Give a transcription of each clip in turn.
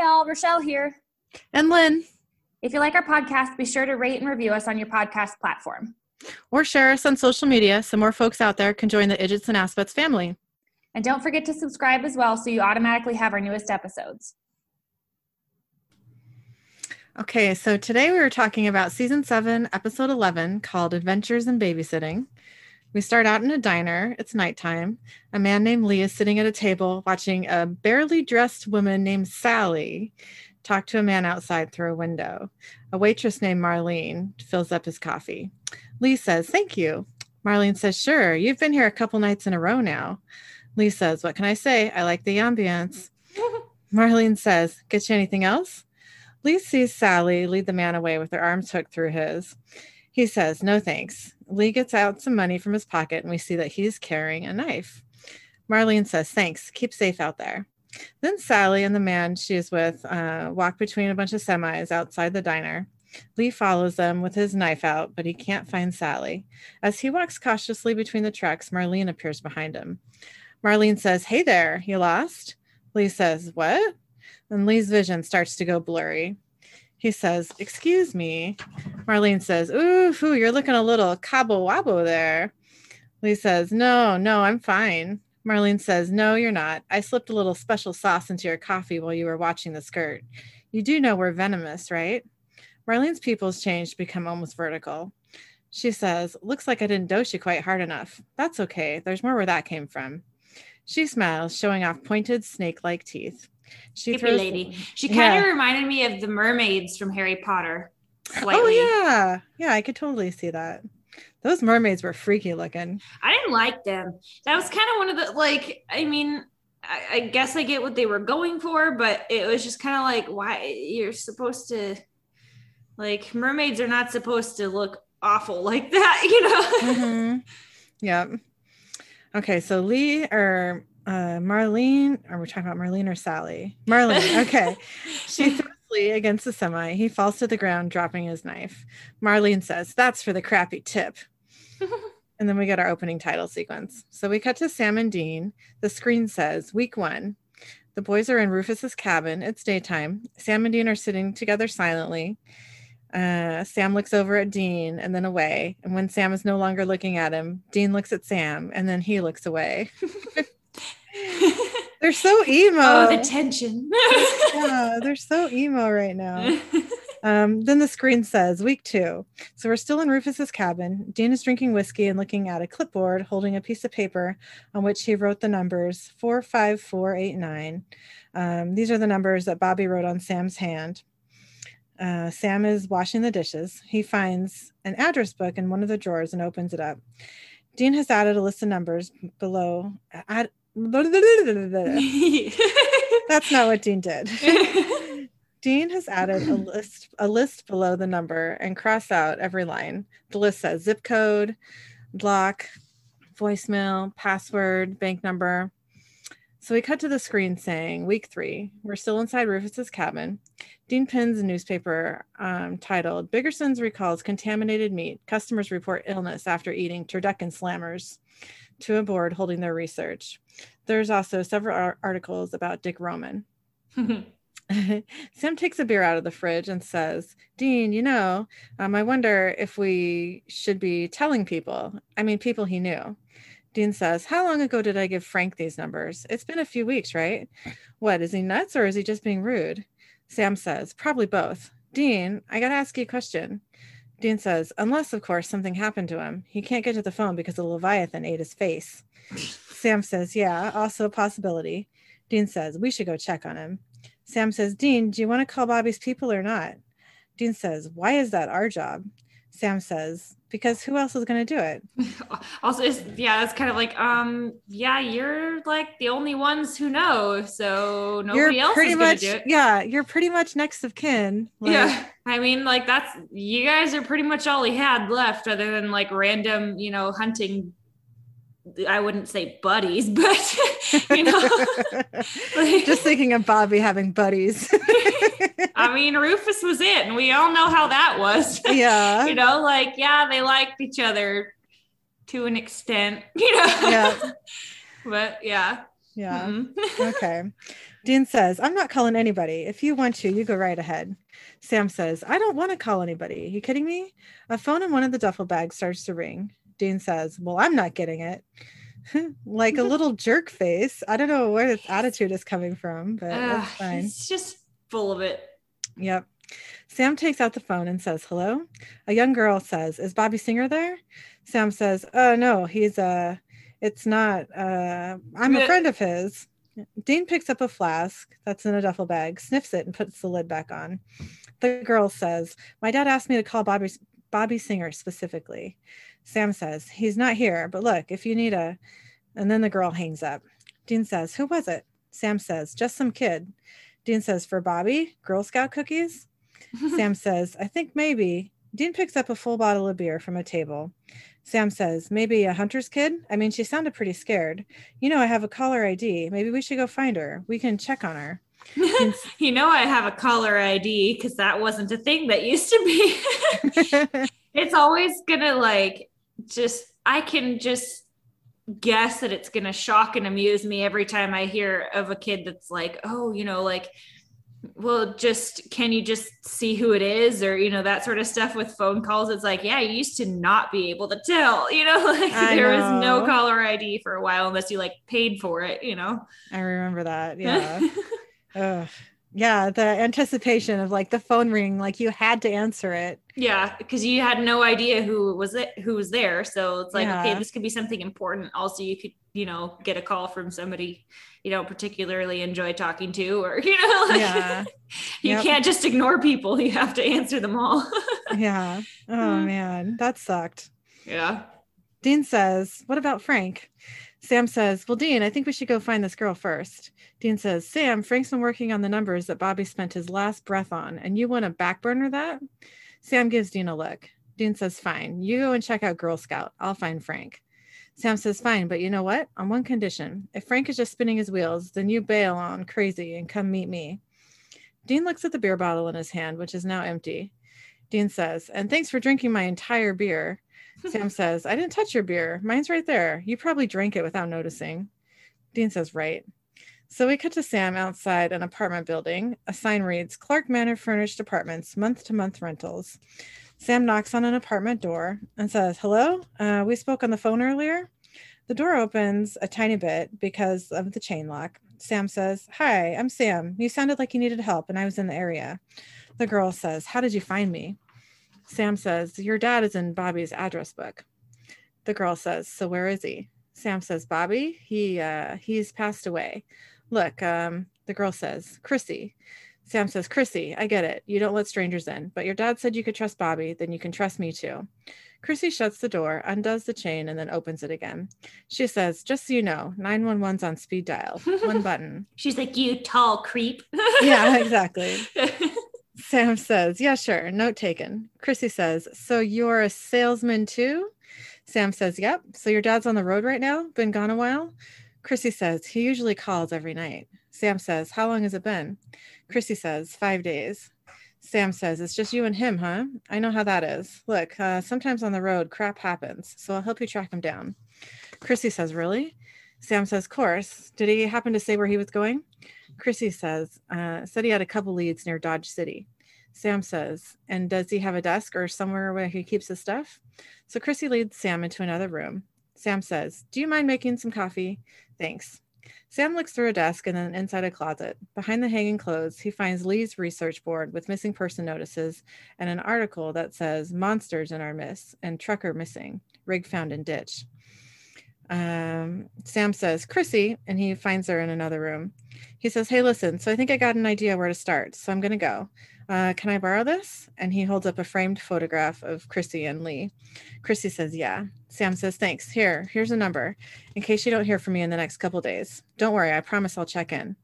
Hey, all, Rochelle here. And Lynn. If you like our podcast, be sure to rate and review us on your podcast platform. Or share us on social media so more folks out there can join the Idgits and Aspets family. And don't forget to subscribe as well so you automatically have our newest episodes. Okay, so today we were talking about season seven, episode 11, called Adventures in Babysitting. We start out in a diner. It's nighttime. A man named Lee is sitting at a table watching a barely dressed woman named Sally talk to a man outside through a window. A waitress named Marlene fills up his coffee. Lee says, Thank you. Marlene says, Sure, you've been here a couple nights in a row now. Lee says, What can I say? I like the ambience. Marlene says, Get you anything else? Lee sees Sally lead the man away with her arms hooked through his. He says, No thanks. Lee gets out some money from his pocket and we see that he's carrying a knife. Marlene says, Thanks. Keep safe out there. Then Sally and the man she is with uh, walk between a bunch of semis outside the diner. Lee follows them with his knife out, but he can't find Sally. As he walks cautiously between the trucks, Marlene appears behind him. Marlene says, Hey there, you lost? Lee says, What? And Lee's vision starts to go blurry. He says, Excuse me. Marlene says, Ooh, you're looking a little cabo wabo there. Lee says, No, no, I'm fine. Marlene says, No, you're not. I slipped a little special sauce into your coffee while you were watching the skirt. You do know we're venomous, right? Marlene's pupils change to become almost vertical. She says, Looks like I didn't dose you quite hard enough. That's okay. There's more where that came from. She smiles, showing off pointed snake like teeth. She Hippie lady. She kind of yeah. reminded me of the mermaids from Harry Potter. Oh, slightly. Oh yeah, yeah, I could totally see that. Those mermaids were freaky looking. I didn't like them. That was kind of one of the like. I mean, I, I guess I get what they were going for, but it was just kind of like, why you're supposed to, like, mermaids are not supposed to look awful like that, you know? mm-hmm. Yeah. Okay, so Lee or uh, Marlene, are we talking about Marlene or Sally? Marlene. Okay. she throws Lee against the semi. He falls to the ground, dropping his knife. Marlene says, That's for the crappy tip. and then we get our opening title sequence. So we cut to Sam and Dean. The screen says, Week one. The boys are in Rufus's cabin. It's daytime. Sam and Dean are sitting together silently. Uh, Sam looks over at Dean and then away. And when Sam is no longer looking at him, Dean looks at Sam and then he looks away. they're so emo. Oh, the tension. yeah, they're so emo right now. Um, then the screen says week two. So we're still in Rufus's cabin. Dean is drinking whiskey and looking at a clipboard holding a piece of paper on which he wrote the numbers 45489. Um, these are the numbers that Bobby wrote on Sam's hand. Uh, Sam is washing the dishes. He finds an address book in one of the drawers and opens it up. Dean has added a list of numbers below. Add, That's not what Dean did. Dean has added a list a list below the number and cross out every line. The list says zip code, block, voicemail, password, bank number. So we cut to the screen saying week three. We're still inside Rufus's cabin. Dean pins a newspaper um, titled Biggerson's recalls contaminated meat. Customers report illness after eating turducken slammers to a board holding their research. There's also several articles about Dick Roman. Sam takes a beer out of the fridge and says, Dean, you know, um, I wonder if we should be telling people. I mean, people he knew. Dean says, How long ago did I give Frank these numbers? It's been a few weeks, right? What, is he nuts or is he just being rude? Sam says, Probably both. Dean, I got to ask you a question. Dean says, Unless, of course, something happened to him. He can't get to the phone because the Leviathan ate his face. Sam says, Yeah, also a possibility. Dean says, We should go check on him. Sam says, Dean, do you want to call Bobby's people or not? Dean says, Why is that our job? Sam says, Because who else is going to do it? also, yeah, it's kind of like, um, yeah, you're like the only ones who know. So nobody you're else is going to do it. Yeah, you're pretty much next of kin. Like, yeah. I mean, like, that's you guys are pretty much all he had left, other than like random, you know, hunting I wouldn't say buddies, but you know, just thinking of Bobby having buddies. I mean, Rufus was it, and we all know how that was. Yeah, you know, like yeah, they liked each other to an extent, you know. Yeah, but yeah. Yeah. Mm-mm. Okay. Dean says, I'm not calling anybody. If you want to, you go right ahead. Sam says, I don't want to call anybody. you kidding me? A phone in one of the duffel bags starts to ring. Dean says, Well, I'm not getting it. like a little jerk face. I don't know where this attitude is coming from, but Ugh, that's fine. he's just full of it. Yep. Sam takes out the phone and says, Hello. A young girl says, Is Bobby Singer there? Sam says, Oh, no, he's uh, it's not. Uh, I'm a friend of his. Dean picks up a flask that's in a duffel bag, sniffs it, and puts the lid back on. The girl says, My dad asked me to call Bobby, Bobby Singer specifically. Sam says, He's not here, but look, if you need a. And then the girl hangs up. Dean says, Who was it? Sam says, Just some kid. Dean says, For Bobby, Girl Scout cookies? Sam says, I think maybe. Dean picks up a full bottle of beer from a table. Sam says, Maybe a hunter's kid? I mean, she sounded pretty scared. You know, I have a caller ID. Maybe we should go find her. We can check on her. you know, I have a caller ID because that wasn't a thing that used to be. it's always gonna like just, I can just guess that it's gonna shock and amuse me every time I hear of a kid that's like, oh, you know, like, well, just can you just see who it is or, you know, that sort of stuff with phone calls? It's like, yeah, you used to not be able to tell, you know, like I there was no caller ID for a while unless you like paid for it, you know? I remember that. Yeah. Ugh. Yeah. The anticipation of like the phone ring, like you had to answer it. Yeah, because you had no idea who was it, who was there. So it's like, Yeah. okay, this could be something important. Also, you could, you know, get a call from somebody you don't particularly enjoy talking to, or you know, like, Yeah. you Yep. can't just ignore people. You have to answer them all. Yeah. Oh, Mm. man. That sucked. yeah. Dean says, What about Frank? Sam says, Well, Dean, I think we should go find this girl first. Dean says, Sam, Frank's been working on the numbers that Bobby spent his last breath on, and you want to backburner that? Sam gives Dean a look. Dean says, Fine, you go and check out Girl Scout. I'll find Frank. Sam says, Fine, but you know what? On one condition. If Frank is just spinning his wheels, then you bail on crazy and come meet me. Dean looks at the beer bottle in his hand, which is now empty. Dean says, And thanks for drinking my entire beer. Sam says, I didn't touch your beer. Mine's right there. You probably drank it without noticing. Dean says, Right. So we cut to Sam outside an apartment building. A sign reads Clark Manor Furnished Apartments, month to month rentals. Sam knocks on an apartment door and says, Hello? Uh, we spoke on the phone earlier. The door opens a tiny bit because of the chain lock. Sam says, Hi, I'm Sam. You sounded like you needed help and I was in the area. The girl says, How did you find me? Sam says, Your dad is in Bobby's address book. The girl says, So where is he? Sam says, Bobby, he uh he's passed away. Look, um, the girl says, Chrissy. Sam says, Chrissy, I get it. You don't let strangers in, but your dad said you could trust Bobby, then you can trust me too. Chrissy shuts the door, undoes the chain, and then opens it again. She says, Just so you know, 911's on speed dial. One button. She's like, you tall creep. Yeah, exactly. Sam says, Yeah, sure. Note taken. Chrissy says, So you're a salesman too? Sam says, Yep. So your dad's on the road right now? Been gone a while? Chrissy says, He usually calls every night. Sam says, How long has it been? Chrissy says, Five days. Sam says, It's just you and him, huh? I know how that is. Look, uh, sometimes on the road, crap happens. So I'll help you track him down. Chrissy says, Really? Sam says, Course. Did he happen to say where he was going? Chrissy says, uh, said he had a couple leads near Dodge City. Sam says, and does he have a desk or somewhere where he keeps his stuff? So Chrissy leads Sam into another room. Sam says, Do you mind making some coffee? Thanks. Sam looks through a desk and then inside a closet. Behind the hanging clothes, he finds Lee's research board with missing person notices and an article that says monsters in our midst and trucker missing, rig found in ditch. Um, Sam says, Chrissy, and he finds her in another room. He says, Hey, listen, so I think I got an idea where to start. So I'm going to go. Uh, can I borrow this? And he holds up a framed photograph of Chrissy and Lee. Chrissy says, Yeah. Sam says, Thanks. Here, here's a number in case you don't hear from me in the next couple days. Don't worry, I promise I'll check in.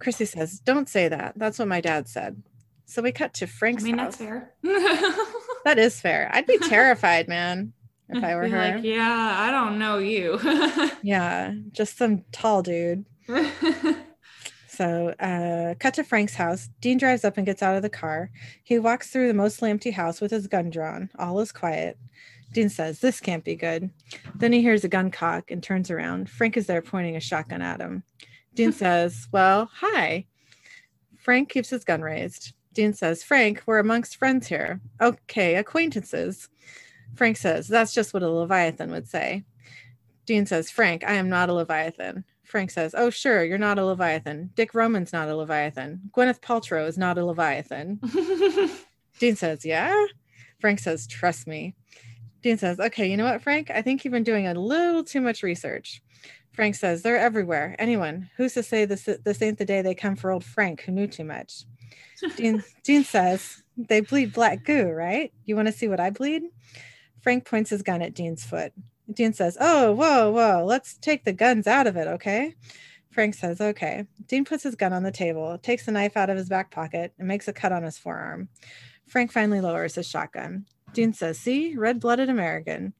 Chrissy says, Don't say that. That's what my dad said. So we cut to Frank's. I mean, house. that's fair. That is fair. I'd be terrified, man, if I were her. like, yeah, I don't know you. Yeah, just some tall dude. So, uh, cut to Frank's house. Dean drives up and gets out of the car. He walks through the mostly empty house with his gun drawn. All is quiet. Dean says, This can't be good. Then he hears a gun cock and turns around. Frank is there pointing a shotgun at him. Dean says, Well, hi. Frank keeps his gun raised. Dean says, Frank, we're amongst friends here. Okay, acquaintances. Frank says, That's just what a Leviathan would say. Dean says, Frank, I am not a Leviathan. Frank says, Oh, sure, you're not a Leviathan. Dick Roman's not a Leviathan. Gwyneth Paltrow is not a Leviathan. Dean says, Yeah? Frank says, Trust me. Dean says, Okay, you know what, Frank? I think you've been doing a little too much research. Frank says, They're everywhere. Anyone. Who's to say this, this ain't the day they come for old Frank, who knew too much? Dean, Dean says, They bleed black goo, right? You want to see what I bleed? Frank points his gun at Dean's foot. Dean says, Oh, whoa, whoa, let's take the guns out of it, okay? Frank says, Okay. Dean puts his gun on the table, takes the knife out of his back pocket, and makes a cut on his forearm. Frank finally lowers his shotgun. Dean says, See, red blooded American.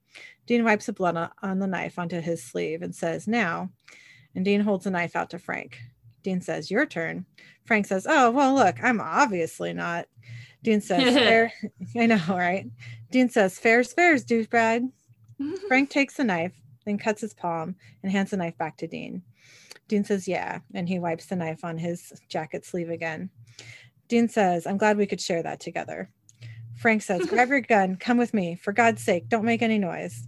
Dean wipes the blood on the knife onto his sleeve and says, Now. And Dean holds the knife out to Frank. Dean says, Your turn. Frank says, Oh, well, look, I'm obviously not. Dean says, Fair. I know, right? Dean says, Fair's fair's, douchebag. Frank takes the knife, then cuts his palm and hands the knife back to Dean. Dean says, Yeah. And he wipes the knife on his jacket sleeve again. Dean says, I'm glad we could share that together. Frank says, Grab your gun, come with me. For God's sake, don't make any noise.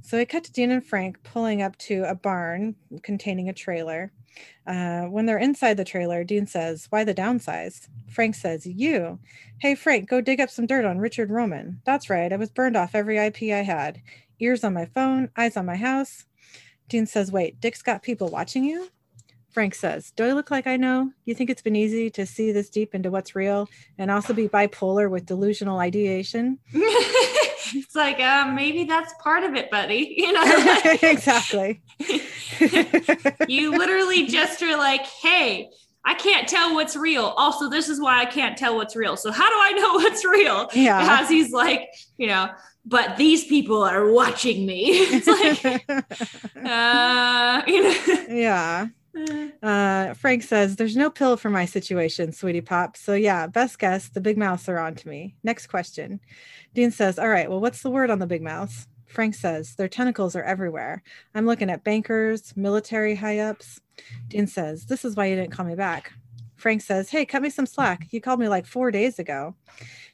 So we cut to Dean and Frank pulling up to a barn containing a trailer. Uh, when they're inside the trailer, Dean says, Why the downsize? Frank says, You. Hey, Frank, go dig up some dirt on Richard Roman. That's right. I was burned off every IP I had. Ears on my phone, eyes on my house. Dean says, Wait, Dick's got people watching you? Frank says, Do I look like I know? You think it's been easy to see this deep into what's real and also be bipolar with delusional ideation? it's like, um, maybe that's part of it, buddy. You know, exactly. you literally just are like, hey, I can't tell what's real. Also, this is why I can't tell what's real. So how do I know what's real? Yeah. As he's like, you know, but these people are watching me. It's like, uh, you know. Yeah. Uh, Frank says, There's no pill for my situation, sweetie pop. So, yeah, best guess, the big mouths are on to me. Next question. Dean says, All right, well, what's the word on the big mouths? Frank says, Their tentacles are everywhere. I'm looking at bankers, military high ups. Dean says, This is why you didn't call me back. Frank says, Hey, cut me some slack. You called me like four days ago.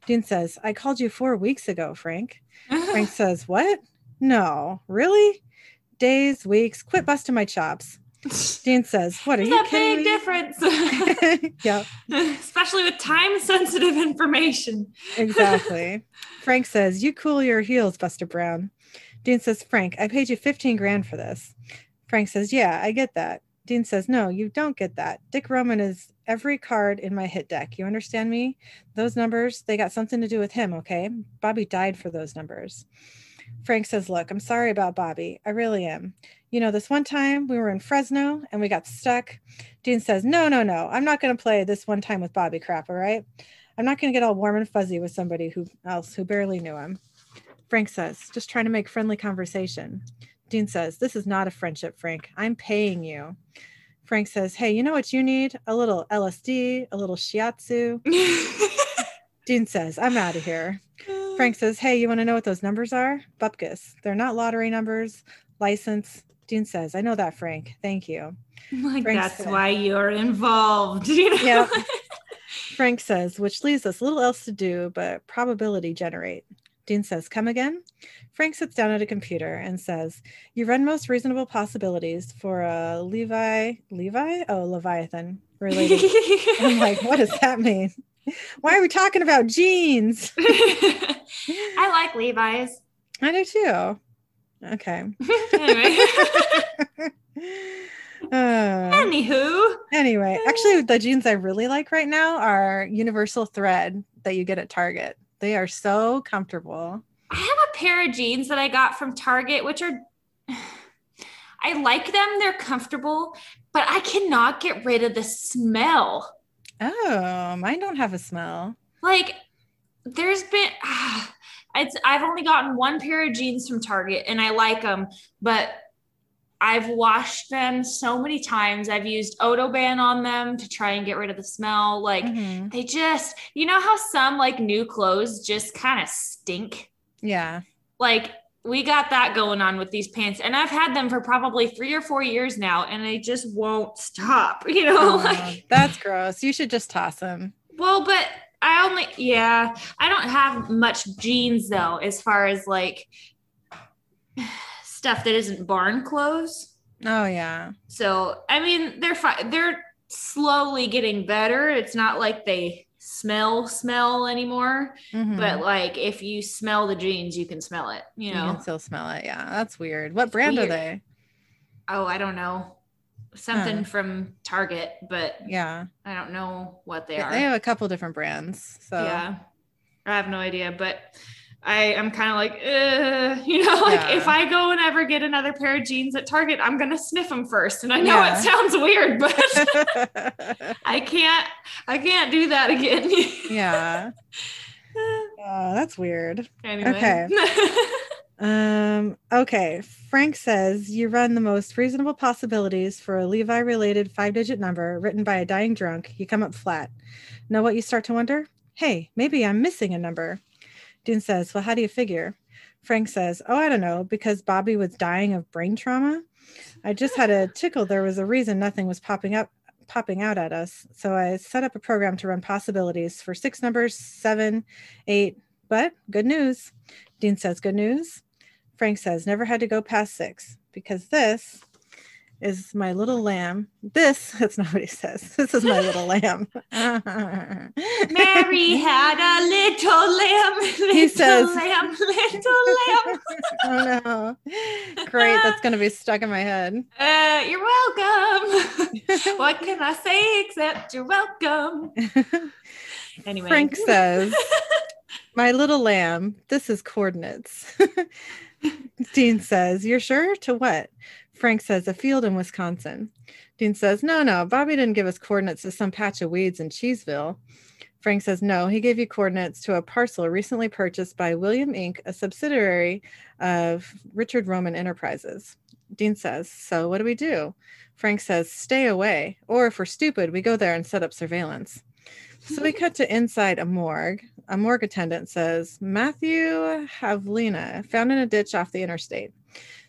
Dean says, I called you four weeks ago, Frank. Frank says, What? No, really? Days, weeks, quit busting my chops. Dean says, "What are There's you a kidding big me?" difference, yeah, especially with time-sensitive information. exactly. Frank says, "You cool your heels, Buster Brown." Dean says, "Frank, I paid you 15 grand for this." Frank says, "Yeah, I get that." Dean says, "No, you don't get that. Dick Roman is every card in my hit deck. You understand me? Those numbers, they got something to do with him, okay? Bobby died for those numbers." Frank says, Look, I'm sorry about Bobby. I really am. You know, this one time we were in Fresno and we got stuck. Dean says, No, no, no. I'm not going to play this one time with Bobby crap, all right? I'm not going to get all warm and fuzzy with somebody who else who barely knew him. Frank says, Just trying to make friendly conversation. Dean says, This is not a friendship, Frank. I'm paying you. Frank says, Hey, you know what you need? A little LSD, a little shiatsu. Dean says, I'm out of here. Frank says, Hey, you want to know what those numbers are? Bupkis. They're not lottery numbers, license. Dean says, I know that, Frank. Thank you. like Frank that's said- why you're involved. You know? Yep. Frank says, which leaves us little else to do but probability generate. Dean says, Come again? Frank sits down at a computer and says, You run most reasonable possibilities for a Levi, Levi? Oh, Leviathan related. I'm like, What does that mean? Why are we talking about jeans? I like Levi's. I do too. Okay. Anyway. Uh, Anywho, anyway, actually, the jeans I really like right now are universal thread that you get at Target. They are so comfortable. I have a pair of jeans that I got from Target, which are I like them, they're comfortable, but I cannot get rid of the smell. Oh, mine don't have a smell. Like there's been ah, it's I've only gotten one pair of jeans from Target and I like them, but I've washed them so many times. I've used Odoban on them to try and get rid of the smell. Like Mhm. they just, you know how some like new clothes just kind of stink? Yeah. Like we got that going on with these pants, and I've had them for probably three or four years now, and they just won't stop. You know, Oh, like that's gross. You should just toss them. well, but I only yeah, I don't have much jeans though, as far as like stuff that isn't barn clothes. Oh yeah. So I mean, they're fine. They're slowly getting better. It's not like they smell smell anymore, Mhm. but like if you smell the jeans, you can smell it. You know, you can still smell it. Yeah, that's weird. What brand are they? oh, I don't know, something Huh. from Target, but Yeah, I don't know what they they, are. they have a couple different brands. So Yeah, I have no idea, but. I am kind of like, you know, like Yeah. if I go and ever get another pair of jeans at Target, I'm gonna sniff them first. And I know Yeah. it sounds weird, but I can't I can't do that again. yeah. Oh, that's weird. anyway. Okay. Um, okay. Frank says you run the most reasonable possibilities for a Levi related five digit number written by a dying drunk. You come up flat. Know what you start to wonder? Hey, maybe I'm missing a number. Dean says, Well, how do you figure? Frank says, Oh, I don't know, because Bobby was dying of brain trauma. I just had a tickle. There was a reason nothing was popping up, popping out at us. So I set up a program to run possibilities for six numbers, seven, eight. But good news. Dean says, Good news. Frank says, Never had to go past six because this is my little lamb. This, that's not what he says. This is my little lamb. Mary had a little lamb, little He says- lamb, little lamb. oh no. Great. That's going to be stuck in my head. Uh, you're welcome. what can I say except you're welcome? Anyway, Frank says, My little lamb, this is coordinates. Dean says, You're sure? To what? Frank says, A field in Wisconsin. Dean says, No, no, Bobby didn't give us coordinates to some patch of weeds in Cheeseville. Frank says, No, he gave you coordinates to a parcel recently purchased by William Inc., a subsidiary of Richard Roman Enterprises. Dean says, So what do we do? Frank says, Stay away. Or if we're stupid, we go there and set up surveillance. So we cut to inside a morgue. A morgue attendant says, Matthew Havlina found in a ditch off the interstate.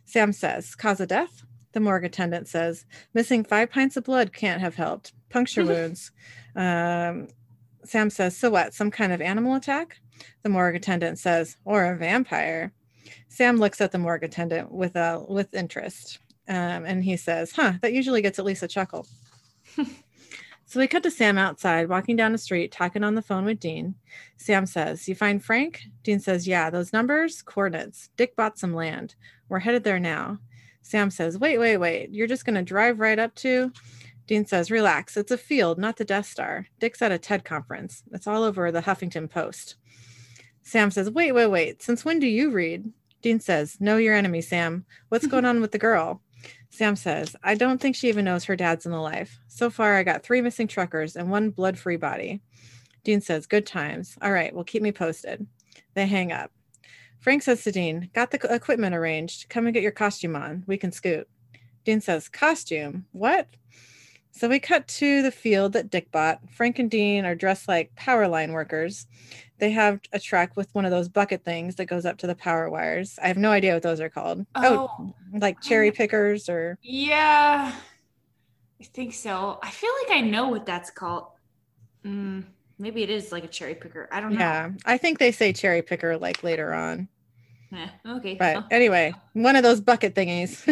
Sam says, Cause of death? The morgue attendant says, Missing five pints of blood can't have helped. Puncture wounds. Um, Sam says, So what? Some kind of animal attack? The morgue attendant says, Or a vampire. Sam looks at the morgue attendant with a with interest. Um, and he says, Huh, that usually gets at least a chuckle. So we cut to Sam outside, walking down the street, talking on the phone with Dean. Sam says, You find Frank? Dean says, Yeah, those numbers, coordinates. Dick bought some land. We're headed there now. Sam says, Wait, wait, wait. You're just going to drive right up to? Dean says, Relax. It's a field, not the Death Star. Dick's at a TED conference. It's all over the Huffington Post. Sam says, Wait, wait, wait. Since when do you read? Dean says, Know your enemy, Sam. What's going on with the girl? Sam says, I don't think she even knows her dad's in the life. So far, I got three missing truckers and one blood free body. Dean says, Good times. All right, well, keep me posted. They hang up. Frank says to Dean, Got the equipment arranged. Come and get your costume on. We can scoot. Dean says, Costume? What? So we cut to the field that Dick bought. Frank and Dean are dressed like power line workers. They have a truck with one of those bucket things that goes up to the power wires. I have no idea what those are called. Oh, Oh, like cherry pickers or yeah, I think so. I feel like I know what that's called. Mm, maybe it is like a cherry picker. I don't know. yeah. I think they say cherry picker like later on. Eh, okay. But well, anyway, one of those bucket thingies.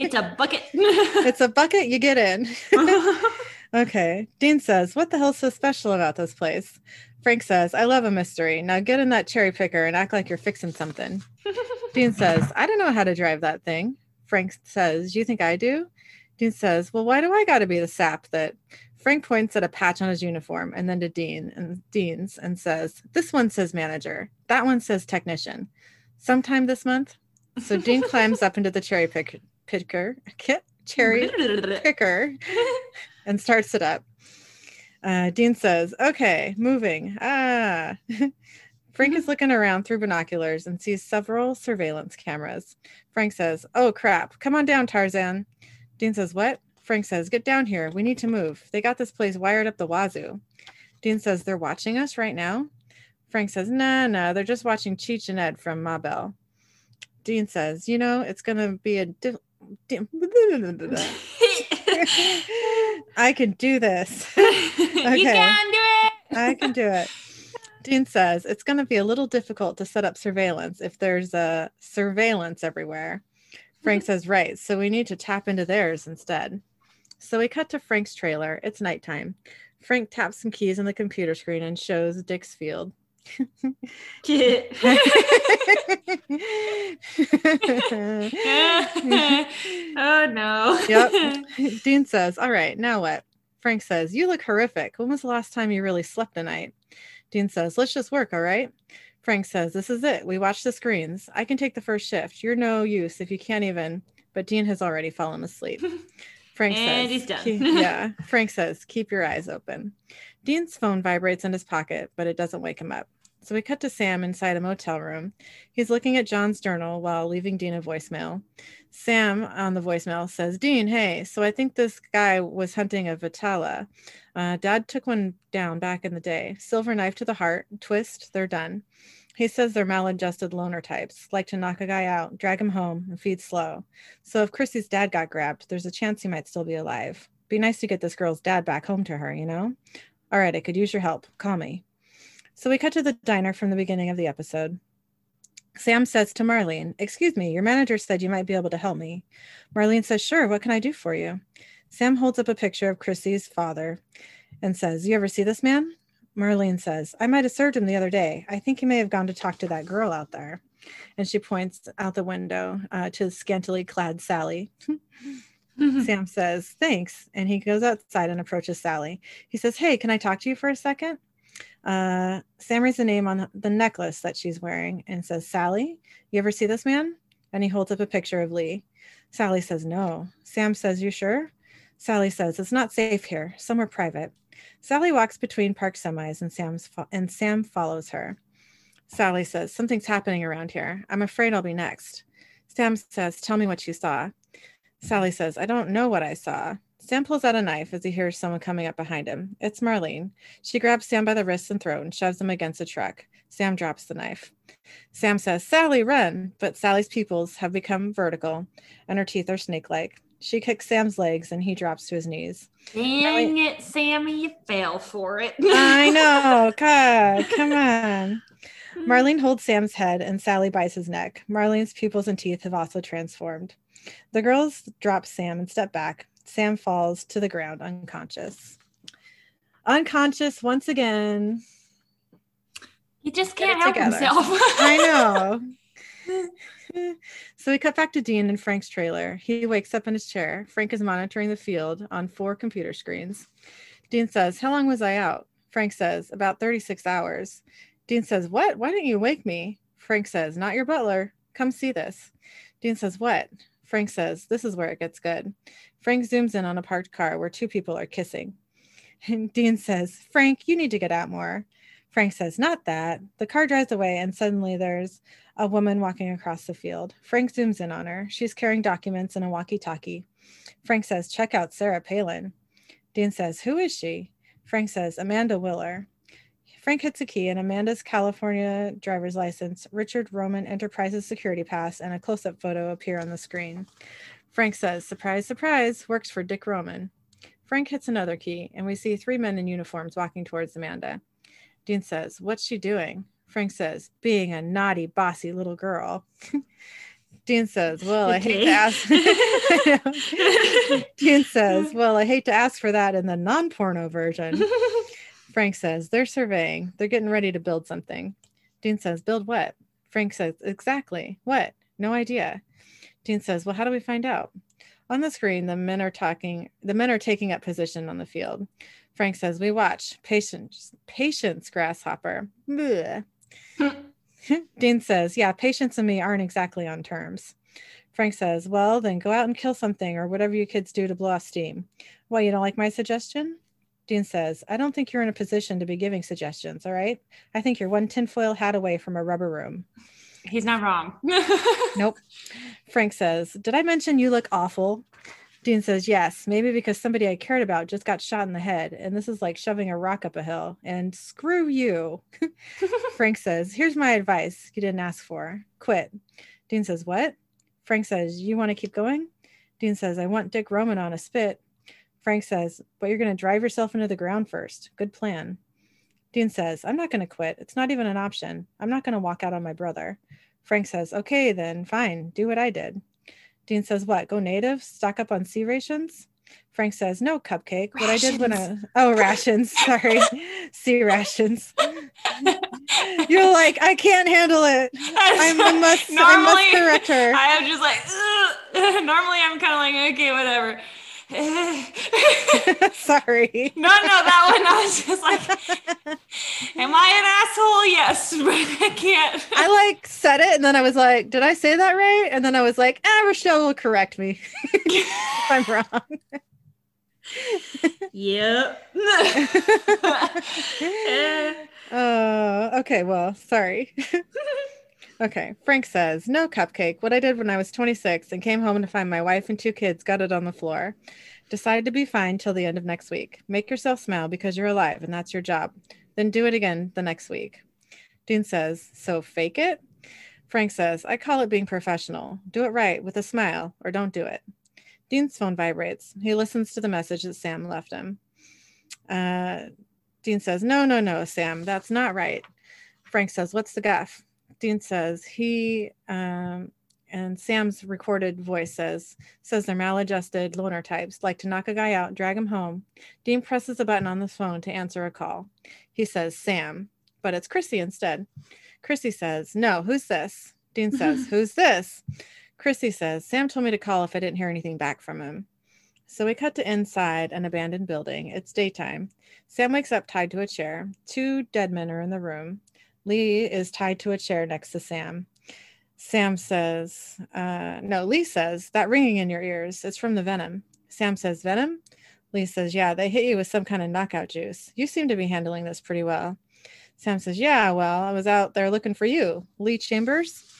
it's a bucket. it's a bucket you get in. okay. Dean says, What the hell's so special about this place? Frank says, I love a mystery. Now get in that cherry picker and act like you're fixing something. Dean says, I don't know how to drive that thing. Frank says, Do You think I do? Dean says, Well, why do I got to be the sap that? Frank points at a patch on his uniform and then to Dean and Dean's and says, This one says manager. That one says technician. Sometime this month. So Dean climbs up into the cherry pick, picker, cherry picker and starts it up. Uh, Dean says, Okay, moving. Ah. Frank is looking around through binoculars and sees several surveillance cameras. Frank says, Oh crap, come on down, Tarzan. Dean says, What? Frank says, Get down here. We need to move. They got this place wired up the wazoo. Dean says, They're watching us right now. Frank says, "No, no, they're just watching Cheech and Ed from Ma Bell." Dean says, "You know, it's going to be a di- di- I can do this. okay. You can do it. I can do it. Dean says it's going to be a little difficult to set up surveillance if there's a surveillance everywhere. Frank says, right. So we need to tap into theirs instead. So we cut to Frank's trailer. It's nighttime. Frank taps some keys on the computer screen and shows Dick's field. oh no. Yep. Dean says, All right, now what? Frank says, You look horrific. When was the last time you really slept a night? Dean says, Let's just work, all right? Frank says, This is it. We watch the screens. I can take the first shift. You're no use if you can't even. But Dean has already fallen asleep. Frank And says, he's done. "Keep- yeah. Frank says, Keep your eyes open. Dean's phone vibrates in his pocket, but it doesn't wake him up. So we cut to Sam inside a motel room. He's looking at John's journal while leaving Dean a voicemail. Sam on the voicemail says, Dean, hey, so I think this guy was hunting a Vetala. Uh, Dad took one down back in the day. Silver knife to the heart, twist, they're done. He says they're maladjusted loner types, like to knock a guy out, drag him home, and feed slow. So if Chrissy's dad got grabbed, there's a chance he might still be alive. Be nice to get this girl's dad back home to her, you know? All right, I could use your help. Call me. So we cut to the diner from the beginning of the episode. Sam says to Marlene, Excuse me, your manager said you might be able to help me. Marlene says, Sure, what can I do for you? Sam holds up a picture of Chrissy's father and says, You ever see this man? Marlene says, I might have served him the other day. I think he may have gone to talk to that girl out there. And she points out the window uh, to scantily clad Sally. Sam says, Thanks. And he goes outside and approaches Sally. He says, Hey, can I talk to you for a second? Uh, Sam reads the name on the necklace that she's wearing and says, Sally, you ever see this man? And he holds up a picture of Lee. Sally says, No. Sam says, You sure? Sally says, It's not safe here, somewhere private. Sally walks between parked semis and Sam's fo- and Sam follows her. Sally says, Something's happening around here. I'm afraid I'll be next. Sam says, Tell me what you saw. Sally says, I don't know what I saw. Sam pulls out a knife as he hears someone coming up behind him. It's Marlene. She grabs Sam by the wrists and throat and shoves him against a truck. Sam drops the knife. Sam says, Sally, run! But Sally's pupils have become vertical and her teeth are snake like. She kicks Sam's legs and he drops to his knees. Dang it, Sammy, you fell for it. I know. God, come on. Marlene holds Sam's head and Sally bites his neck. Marlene's pupils and teeth have also transformed. The girls drop Sam and step back. Sam falls to the ground unconscious. Unconscious once again. He just can't help together. himself. I know. so we cut back to Dean in Frank's trailer. He wakes up in his chair. Frank is monitoring the field on four computer screens. Dean says, How long was I out? Frank says, About 36 hours. Dean says, What? Why didn't you wake me? Frank says, Not your butler. Come see this. Dean says, What? Frank says, This is where it gets good. Frank zooms in on a parked car where two people are kissing. And Dean says, Frank, you need to get out more. Frank says, Not that. The car drives away, and suddenly there's a woman walking across the field. Frank zooms in on her. She's carrying documents and a walkie talkie. Frank says, Check out Sarah Palin. Dean says, Who is she? Frank says, Amanda Willer. Frank hits a key, and Amanda's California driver's license, Richard Roman Enterprises security pass, and a close up photo appear on the screen. Frank says, Surprise, surprise, works for Dick Roman. Frank hits another key, and we see three men in uniforms walking towards Amanda. Dean says, What's she doing? Frank says, Being a naughty, bossy little girl. Dean says, Well, I hate to ask. Dean says, Well, I hate to ask for that in the non porno version. Frank says, They're surveying. They're getting ready to build something. Dean says, Build what? Frank says, Exactly. What? No idea. Dean says, Well, how do we find out? On the screen, the men are talking, the men are taking up position on the field. Frank says, We watch. Patience, patience, grasshopper. Dean says, Yeah, patience and me aren't exactly on terms. Frank says, Well, then go out and kill something or whatever you kids do to blow off steam. Why, you don't like my suggestion? Dean says, I don't think you're in a position to be giving suggestions, all right? I think you're one tinfoil hat away from a rubber room. He's not wrong. Nope. Frank says, Did I mention you look awful? Dean says, Yes, maybe because somebody I cared about just got shot in the head. And this is like shoving a rock up a hill. And screw you. Frank says, Here's my advice you didn't ask for quit. Dean says, What? Frank says, You want to keep going? Dean says, I want Dick Roman on a spit. Frank says, But you're going to drive yourself into the ground first. Good plan. Dean says, I'm not going to quit. It's not even an option. I'm not going to walk out on my brother. Frank says, Okay, then fine. Do what I did. Dean says, What? Go native? Stock up on sea rations? Frank says, No, cupcake. What I did when I, oh, rations. Sorry. sea rations. You're like, I can't handle it. I must, normally, I must correct her. I am just like, Ugh. normally I'm kind of like, okay, whatever. Sorry. No, no, that one I was just like, Am I an asshole? Yes, but I can't. I like said it and then I was like, Did I say that right? And then I was like, eh, Rochelle will correct me if I'm wrong. yep. uh, okay, well, sorry. Okay. Frank says, No cupcake. What I did when I was 26 and came home to find my wife and two kids gutted on the floor. Decided to be fine till the end of next week. Make yourself smile because you're alive and that's your job. Then do it again the next week. Dean says, So fake it? Frank says, I call it being professional. Do it right with a smile or don't do it. Dean's phone vibrates. He listens to the message that Sam left him. Uh, Dean says, No, no, no, Sam, that's not right. Frank says, What's the guff? Dean says he um, and Sam's recorded voice says says they're maladjusted loner types, like to knock a guy out, drag him home. Dean presses a button on the phone to answer a call. He says Sam, but it's Chrissy instead. Chrissy says, "No, who's this?" Dean says, "Who's this?" Chrissy says, "Sam told me to call if I didn't hear anything back from him." So we cut to inside an abandoned building. It's daytime. Sam wakes up tied to a chair. Two dead men are in the room. Lee is tied to a chair next to Sam. Sam says, uh, no, Lee says, that ringing in your ears, it's from the venom. Sam says, venom? Lee says, yeah, they hit you with some kind of knockout juice. You seem to be handling this pretty well. Sam says, yeah, well, I was out there looking for you. Lee Chambers?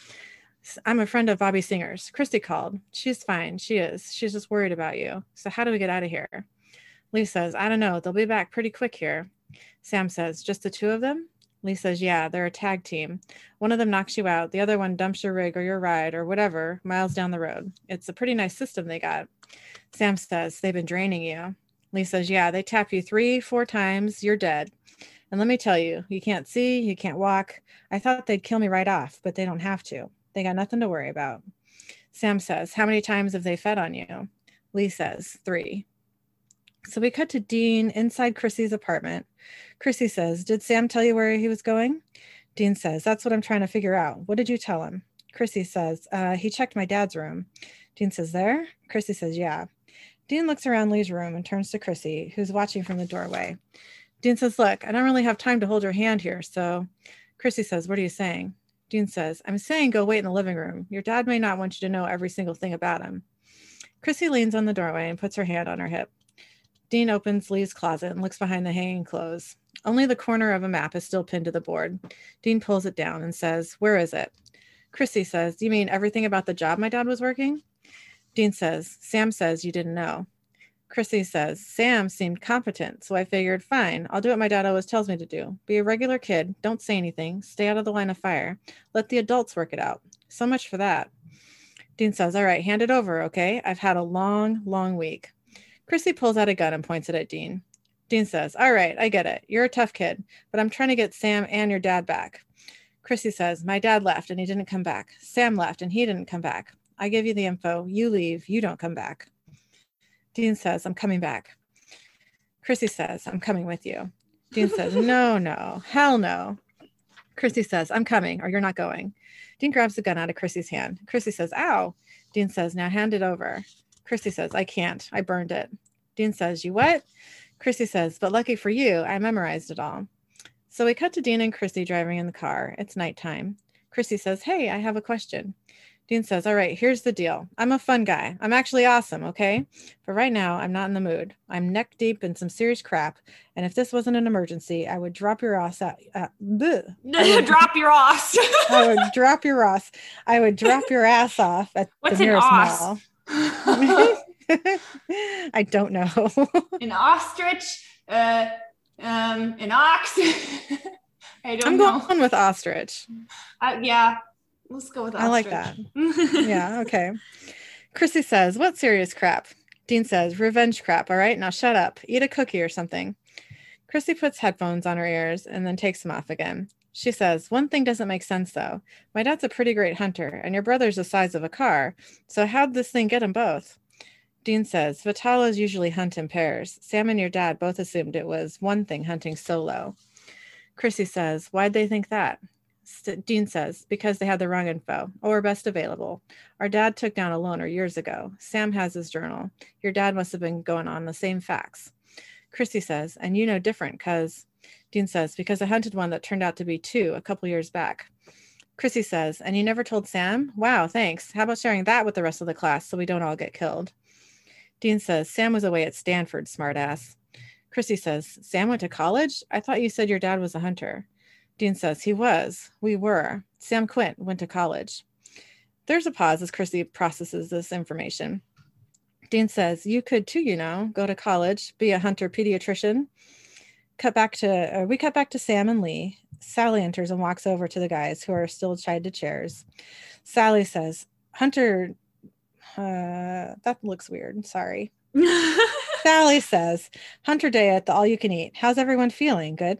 I'm a friend of Bobby Singer's. Chrissy called. She's fine. She is. She's just worried about you. So how do we get out of here? Lee says, I don't know. They'll be back pretty quick here. Sam says, just the two of them? Lee says, Yeah, they're a tag team. One of them knocks you out, the other one dumps your rig or your ride or whatever miles down the road. It's a pretty nice system they got. Sam says, They've been draining you. Lee says, Yeah, they tap you three, four times, you're dead. And let me tell you, you can't see, you can't walk. I thought they'd kill me right off, but they don't have to. They got nothing to worry about. Sam says, How many times have they fed on you? Lee says, Three. So we cut to Dean inside Chrissy's apartment. Chrissy says, Did Sam tell you where he was going? Dean says, That's what I'm trying to figure out. What did you tell him? Chrissy says, uh, He checked my dad's room. Dean says, There? Chrissy says, Yeah. Dean looks around Lee's room and turns to Chrissy, who's watching from the doorway. Dean says, Look, I don't really have time to hold your hand here. So Chrissy says, What are you saying? Dean says, I'm saying go wait in the living room. Your dad may not want you to know every single thing about him. Chrissy leans on the doorway and puts her hand on her hip. Dean opens Lee's closet and looks behind the hanging clothes. Only the corner of a map is still pinned to the board. Dean pulls it down and says, Where is it? Chrissy says, You mean everything about the job my dad was working? Dean says, Sam says you didn't know. Chrissy says, Sam seemed competent, so I figured, fine, I'll do what my dad always tells me to do. Be a regular kid, don't say anything, stay out of the line of fire, let the adults work it out. So much for that. Dean says, All right, hand it over, okay? I've had a long, long week. Chrissy pulls out a gun and points it at Dean. Dean says, All right, I get it. You're a tough kid, but I'm trying to get Sam and your dad back. Chrissy says, My dad left and he didn't come back. Sam left and he didn't come back. I give you the info. You leave. You don't come back. Dean says, I'm coming back. Chrissy says, I'm coming with you. Dean says, No, no, hell no. Chrissy says, I'm coming or you're not going. Dean grabs the gun out of Chrissy's hand. Chrissy says, Ow. Dean says, Now hand it over. Chrissy says, I can't. I burned it. Dean says, You what? Chrissy says, But lucky for you, I memorized it all. So we cut to Dean and Chrissy driving in the car. It's nighttime. Chrissy says, Hey, I have a question. Dean says, All right, here's the deal. I'm a fun guy. I'm actually awesome, okay? But right now, I'm not in the mood. I'm neck deep in some serious crap. And if this wasn't an emergency, I would drop your ass out. Uh, drop your ass. I would drop your ass. I would drop your ass off at What's the nearest ass? mall. I don't know. an ostrich, uh, um, an ox. I don't I'm know. going with ostrich. Uh, yeah, let's go with ostrich. I like that. Yeah, okay. Chrissy says, What serious crap? Dean says, Revenge crap. All right, now shut up. Eat a cookie or something. Chrissy puts headphones on her ears and then takes them off again. She says, One thing doesn't make sense though. My dad's a pretty great hunter, and your brother's the size of a car. So how'd this thing get them both? Dean says, Vetalas usually hunt in pairs. Sam and your dad both assumed it was one thing hunting solo. Chrissy says, Why'd they think that? Dean says, Because they had the wrong info, or best available. Our dad took down a loner years ago. Sam has his journal. Your dad must have been going on the same facts. Chrissy says, And you know different, because Dean says, Because I hunted one that turned out to be two a couple years back. Chrissy says, And you never told Sam? Wow, thanks. How about sharing that with the rest of the class so we don't all get killed? Dean says, Sam was away at Stanford, smartass. Chrissy says, Sam went to college? I thought you said your dad was a hunter. Dean says, He was. We were. Sam Quint went to college. There's a pause as Chrissy processes this information. Dean says, You could too, you know, go to college, be a hunter pediatrician. Cut back to, uh, we cut back to Sam and Lee. Sally enters and walks over to the guys who are still tied to chairs. Sally says, Hunter, uh, that looks weird. Sorry. Sally says, Hunter Day at the All You Can Eat. How's everyone feeling? Good.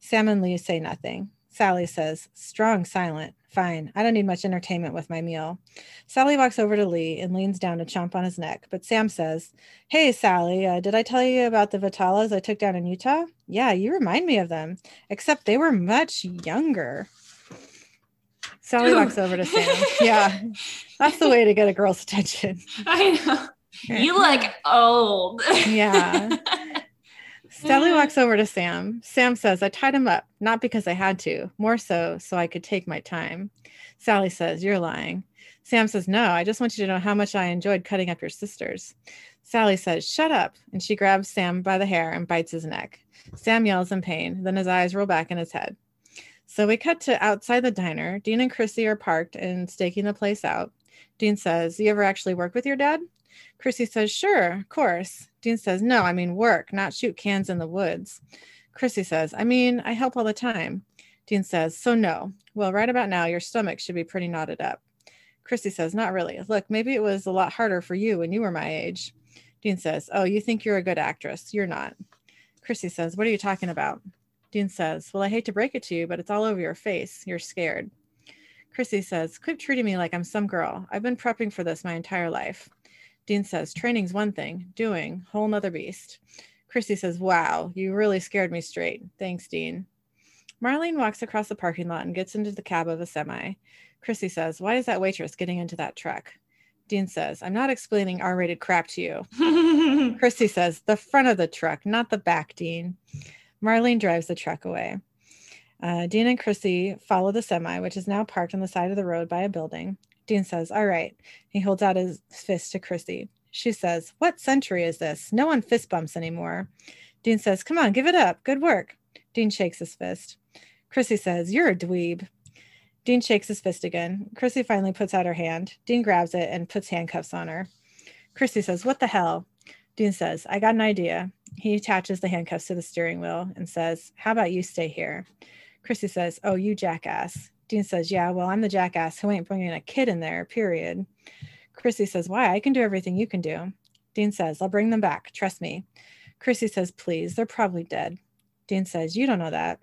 Sam and Lee say nothing. Sally says, Strong, silent. Fine. I don't need much entertainment with my meal. Sally walks over to Lee and leans down to chomp on his neck. But Sam says, Hey, Sally, uh, did I tell you about the Vetalas I took down in Utah? Yeah, you remind me of them, except they were much younger. Sally Ooh. walks over to Sam. Yeah, that's the way to get a girl's attention. I know. You look old. Yeah. Sally mm-hmm. walks over to Sam. Sam says, I tied him up, not because I had to, more so so I could take my time. Sally says, You're lying. Sam says, No, I just want you to know how much I enjoyed cutting up your sisters. Sally says, Shut up. And she grabs Sam by the hair and bites his neck. Sam yells in pain, then his eyes roll back in his head. So we cut to outside the diner. Dean and Chrissy are parked and staking the place out. Dean says, You ever actually work with your dad? Chrissy says, Sure, of course. Dean says, No, I mean work, not shoot cans in the woods. Chrissy says, I mean, I help all the time. Dean says, So no. Well, right about now, your stomach should be pretty knotted up. Chrissy says, Not really. Look, maybe it was a lot harder for you when you were my age. Dean says, Oh, you think you're a good actress. You're not. Chrissy says, What are you talking about? Dean says, Well, I hate to break it to you, but it's all over your face. You're scared. Chrissy says, Quit treating me like I'm some girl. I've been prepping for this my entire life. Dean says, Training's one thing, doing, whole nother beast. Chrissy says, Wow, you really scared me straight. Thanks, Dean. Marlene walks across the parking lot and gets into the cab of a semi. Chrissy says, Why is that waitress getting into that truck? Dean says, I'm not explaining R rated crap to you. Chrissy says, The front of the truck, not the back, Dean. Marlene drives the truck away. Uh, Dean and Chrissy follow the semi, which is now parked on the side of the road by a building. Dean says, All right. He holds out his fist to Chrissy. She says, What century is this? No one fist bumps anymore. Dean says, Come on, give it up. Good work. Dean shakes his fist. Chrissy says, You're a dweeb. Dean shakes his fist again. Chrissy finally puts out her hand. Dean grabs it and puts handcuffs on her. Chrissy says, What the hell? Dean says, I got an idea. He attaches the handcuffs to the steering wheel and says, How about you stay here? Chrissy says, Oh, you jackass. Dean says, Yeah, well, I'm the jackass who ain't bringing a kid in there, period. Chrissy says, Why? I can do everything you can do. Dean says, I'll bring them back. Trust me. Chrissy says, Please, they're probably dead. Dean says, You don't know that.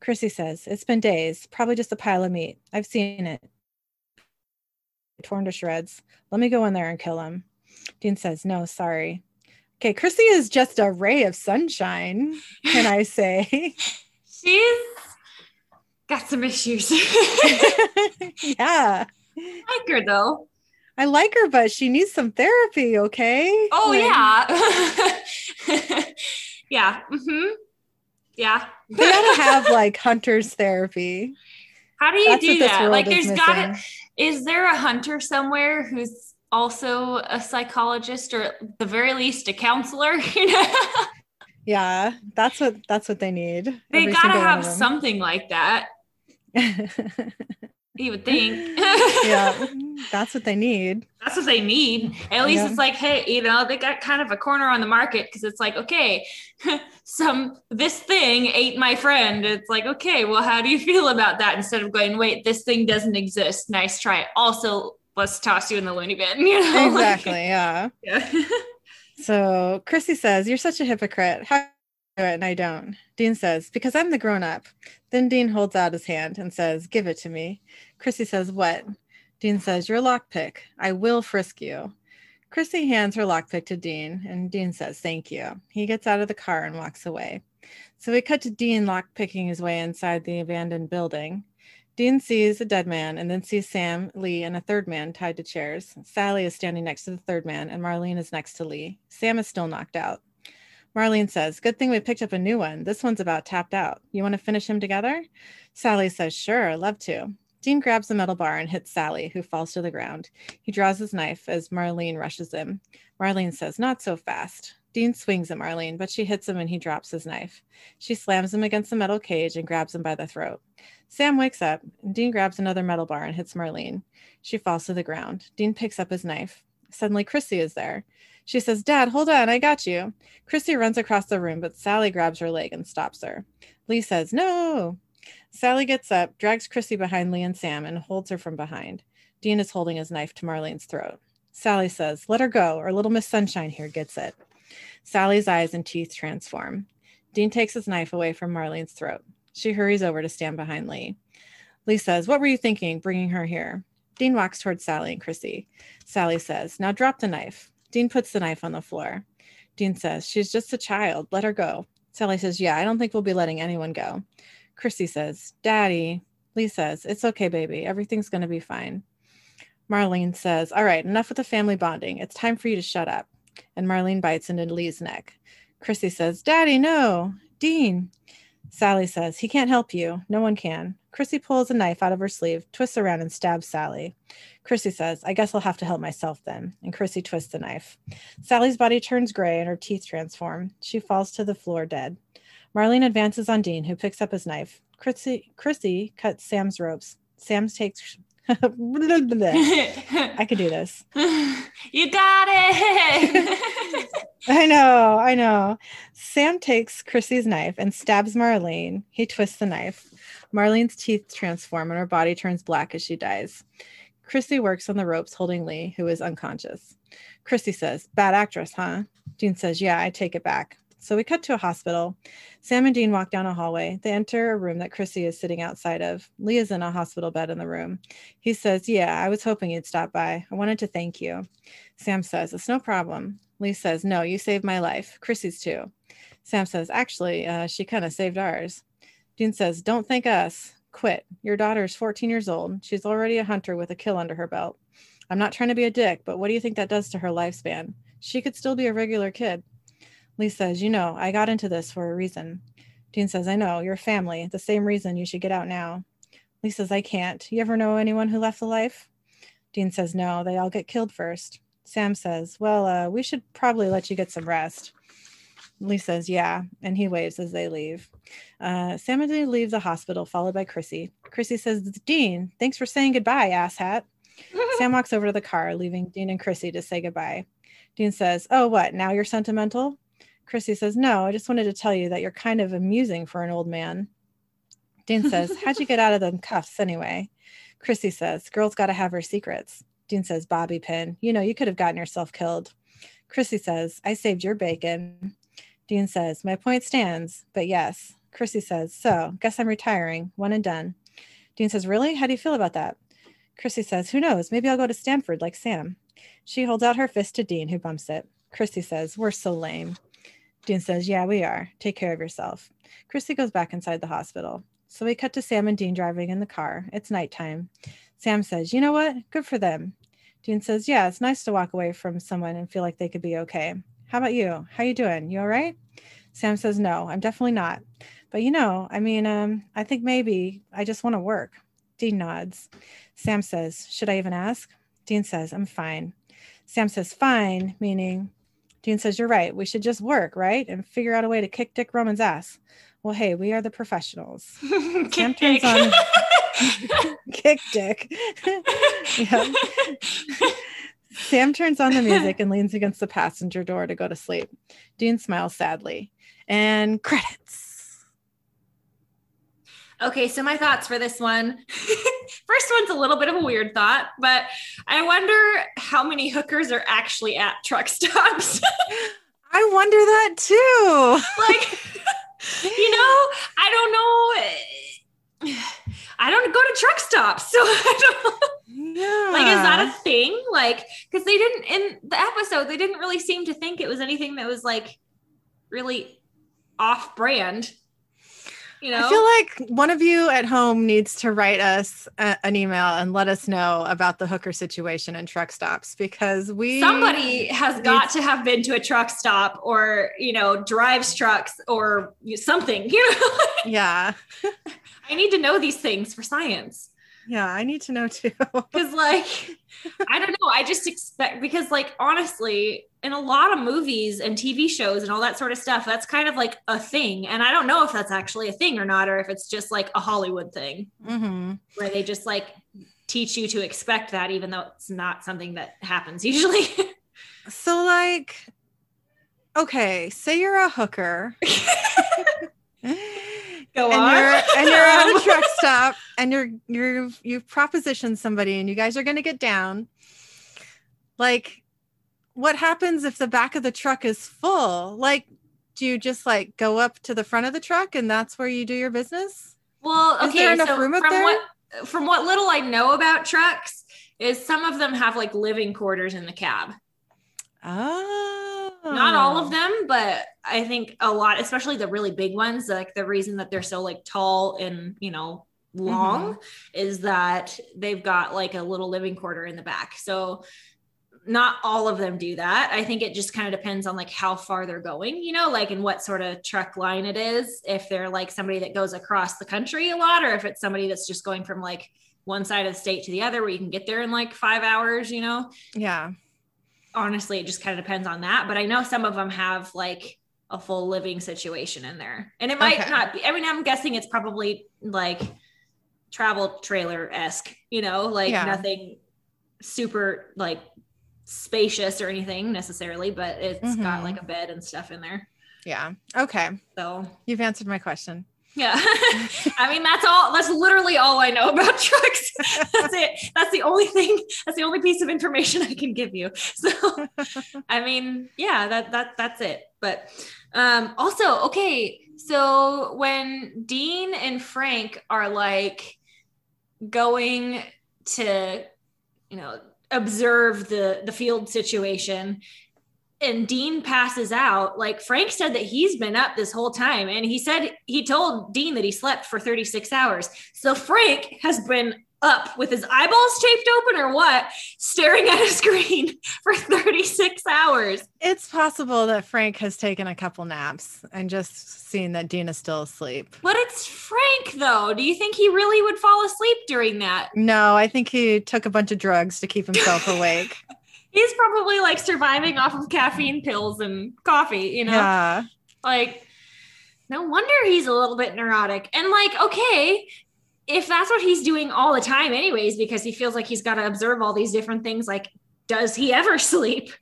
Chrissy says, It's been days, probably just a pile of meat. I've seen it. Torn to shreds. Let me go in there and kill him. Dean says, No, sorry. Okay, Chrissy is just a ray of sunshine, can I say? She's got some issues. yeah. I like her though. I like her, but she needs some therapy, okay? Oh Like, yeah. yeah. hmm Yeah. They gotta have like hunter's therapy. How do you That's do that? Like there's gotta is there a hunter somewhere who's also a psychologist or at the very least a counselor? You know? Yeah, that's what that's what they need. they gotta have something like that. You would think. yeah, mm, that's what they need. That's what they need. At least Yeah. it's like, hey, you know, they got kind of a corner on the market because it's like, okay, some this thing ate my friend. It's like, okay, well, how do you feel about that? Instead of going, wait, this thing doesn't exist. Nice try. Also, let's toss you in the loony bin. You know, Like, Exactly. Yeah. yeah. So Chrissy says, You're such a hypocrite. How do you do it and I don't? Dean says, Because I'm the grown up. Then Dean holds out his hand and says, Give it to me. Chrissy says, What? Dean says, Your lockpick. I will frisk you. Chrissy hands her lockpick to Dean, and Dean says, Thank you. He gets out of the car and walks away. So we cut to Dean lockpicking his way inside the abandoned building. Dean sees a dead man and then sees Sam, Lee, and a third man tied to chairs. Sally is standing next to the third man, and Marlene is next to Lee. Sam is still knocked out. Marlene says, Good thing we picked up a new one. This one's about tapped out. You want to finish him together? Sally says, Sure, love to. Dean grabs the metal bar and hits Sally, who falls to the ground. He draws his knife as Marlene rushes him. Marlene says, Not so fast. Dean swings at Marlene, but she hits him and he drops his knife. She slams him against the metal cage and grabs him by the throat. Sam wakes up, and Dean grabs another metal bar and hits Marlene. She falls to the ground. Dean picks up his knife. Suddenly, Chrissy is there. She says, Dad, hold on, I got you. Chrissy runs across the room, but Sally grabs her leg and stops her. Lee says, No. Sally gets up, drags Chrissy behind Lee and Sam, and holds her from behind. Dean is holding his knife to Marlene's throat. Sally says, Let her go, or little Miss Sunshine here gets it. Sally's eyes and teeth transform. Dean takes his knife away from Marlene's throat. She hurries over to stand behind Lee. Lee says, What were you thinking, bringing her here? Dean walks towards Sally and Chrissy. Sally says, Now drop the knife. Dean puts the knife on the floor. Dean says, She's just a child. Let her go. Sally says, Yeah, I don't think we'll be letting anyone go. Chrissy says, Daddy. Lee says, It's okay, baby. Everything's going to be fine. Marlene says, All right, enough with the family bonding. It's time for you to shut up. And Marlene bites into Lee's neck. Chrissy says, Daddy, no. Dean. Sally says, He can't help you. No one can. Chrissy pulls a knife out of her sleeve, twists around, and stabs Sally. Chrissy says, I guess I'll have to help myself then. And Chrissy twists the knife. Sally's body turns gray and her teeth transform. She falls to the floor dead. Marlene advances on Dean, who picks up his knife. Chrissy, Chrissy cuts Sam's ropes. Sam takes. I could do this. you got it. I know, I know. Sam takes Chrissy's knife and stabs Marlene. He twists the knife. Marlene's teeth transform and her body turns black as she dies. Chrissy works on the ropes holding Lee, who is unconscious. Chrissy says, Bad actress, huh? Dean says, Yeah, I take it back. So we cut to a hospital. Sam and Dean walk down a hallway. They enter a room that Chrissy is sitting outside of. Lee is in a hospital bed in the room. He says, Yeah, I was hoping you'd stop by. I wanted to thank you. Sam says, It's no problem. Lee says, No, you saved my life. Chrissy's too. Sam says, Actually, uh, she kind of saved ours. Dean says, Don't thank us. Quit. Your daughter's 14 years old. She's already a hunter with a kill under her belt. I'm not trying to be a dick, but what do you think that does to her lifespan? She could still be a regular kid. Lee says, You know, I got into this for a reason. Dean says, I know, your family, the same reason you should get out now. Lee says, I can't. You ever know anyone who left the life? Dean says, No, they all get killed first. Sam says, Well, uh, we should probably let you get some rest. Lee says, Yeah, and he waves as they leave. Uh, Sam and Dean leave the hospital, followed by Chrissy. Chrissy says, Dean, thanks for saying goodbye, asshat. Sam walks over to the car, leaving Dean and Chrissy to say goodbye. Dean says, Oh, what? Now you're sentimental? Chrissy says, No, I just wanted to tell you that you're kind of amusing for an old man. Dean says, How'd you get out of them cuffs anyway? Chrissy says, Girl's got to have her secrets. Dean says, Bobby pin, you know, you could have gotten yourself killed. Chrissy says, I saved your bacon. Dean says, My point stands, but yes. Chrissy says, So, guess I'm retiring, one and done. Dean says, Really? How do you feel about that? Chrissy says, Who knows? Maybe I'll go to Stanford like Sam. She holds out her fist to Dean, who bumps it. Chrissy says, We're so lame. Dean says, Yeah, we are. Take care of yourself. Chrissy goes back inside the hospital. So we cut to Sam and Dean driving in the car. It's nighttime. Sam says, You know what? Good for them. Dean says, Yeah, it's nice to walk away from someone and feel like they could be okay. How about you? How you doing? You all right? Sam says, No, I'm definitely not. But you know, I mean, um, I think maybe I just want to work. Dean nods. Sam says, Should I even ask? Dean says, I'm fine. Sam says, Fine, meaning Dean says, You're right. We should just work, right? And figure out a way to kick Dick Roman's ass. Well, hey, we are the professionals. Sam turns on Kick dick. yeah. Sam turns on the music and leans against the passenger door to go to sleep. Dean smiles sadly. And credits. Okay, so my thoughts for this one. First one's a little bit of a weird thought, but I wonder how many hookers are actually at truck stops. I wonder that too. like, you know, I don't know. I don't go to truck stops, so I don't. Yeah. Like, is that a thing? Like, because they didn't in the episode, they didn't really seem to think it was anything that was like really off brand. You know, I feel like one of you at home needs to write us a- an email and let us know about the hooker situation and truck stops because we somebody has got to have been to a truck stop or you know drives trucks or something. You know, Yeah. I need to know these things for science. Yeah, I need to know too. because like i don't know i just expect because like honestly in a lot of movies and tv shows and all that sort of stuff that's kind of like a thing and i don't know if that's actually a thing or not or if it's just like a hollywood thing hmm where they just like teach you to expect that even though it's not something that happens usually So like okay, say you're a hooker. Go and on. you're and you're at a truck stop and you're you're you've propositioned somebody and you guys are gonna get down. Like, what happens if the back of the truck is full? Like, do you just like go up to the front of the truck and that's where you do your business? Well, Is okay. there enough so room up from there? what from what little I know about trucks is some of them have like living quarters in the cab. Oh, Not all of them, but I think a lot, especially the really big ones. Like the reason that they're so like tall and you know long Mm-hmm. is that they've got like a little living quarter in the back. So not all of them do that. I think it just kind of depends on like how far they're going, you know, like in what sort of truck line it is. If they're like somebody that goes across the country a lot, or if it's somebody that's just going from like one side of the state to the other where you can get there in like five hours, you know. Yeah. Honestly, it just kind of depends on that. But I know some of them have like a full living situation in there. And it might Okay. not be, I mean, I'm guessing it's probably like travel trailer esque, you know, like Yeah. nothing super like spacious or anything necessarily, but it's got Mhm. like a bed and stuff in there. Yeah. Okay. So You've answered my question. Yeah. I mean, that's all, that's literally all I know about trucks. that's it. That's the only thing, that's the only piece of information I can give you. So, I mean, yeah, that, that, that's it. But, um, also, okay. So when Dean and Frank are like going to, you know, observe the, the field situation, and Dean passes out, like Frank said that he's been up this whole time. And he said he told Dean that he slept for 36 hours. So Frank has been up with his eyeballs taped open or what, staring at a screen for 36 hours. It's possible that Frank has taken a couple naps and just seen that Dean is still asleep. But it's Frank, though. Do you think he really would fall asleep during that? No, I think he took a bunch of drugs to keep himself awake. He's probably like surviving off of caffeine pills and coffee, you know? Yeah. Like, no wonder he's a little bit neurotic. And like, okay, if that's what he's doing all the time, anyways, because he feels like he's got to observe all these different things, like, does he ever sleep?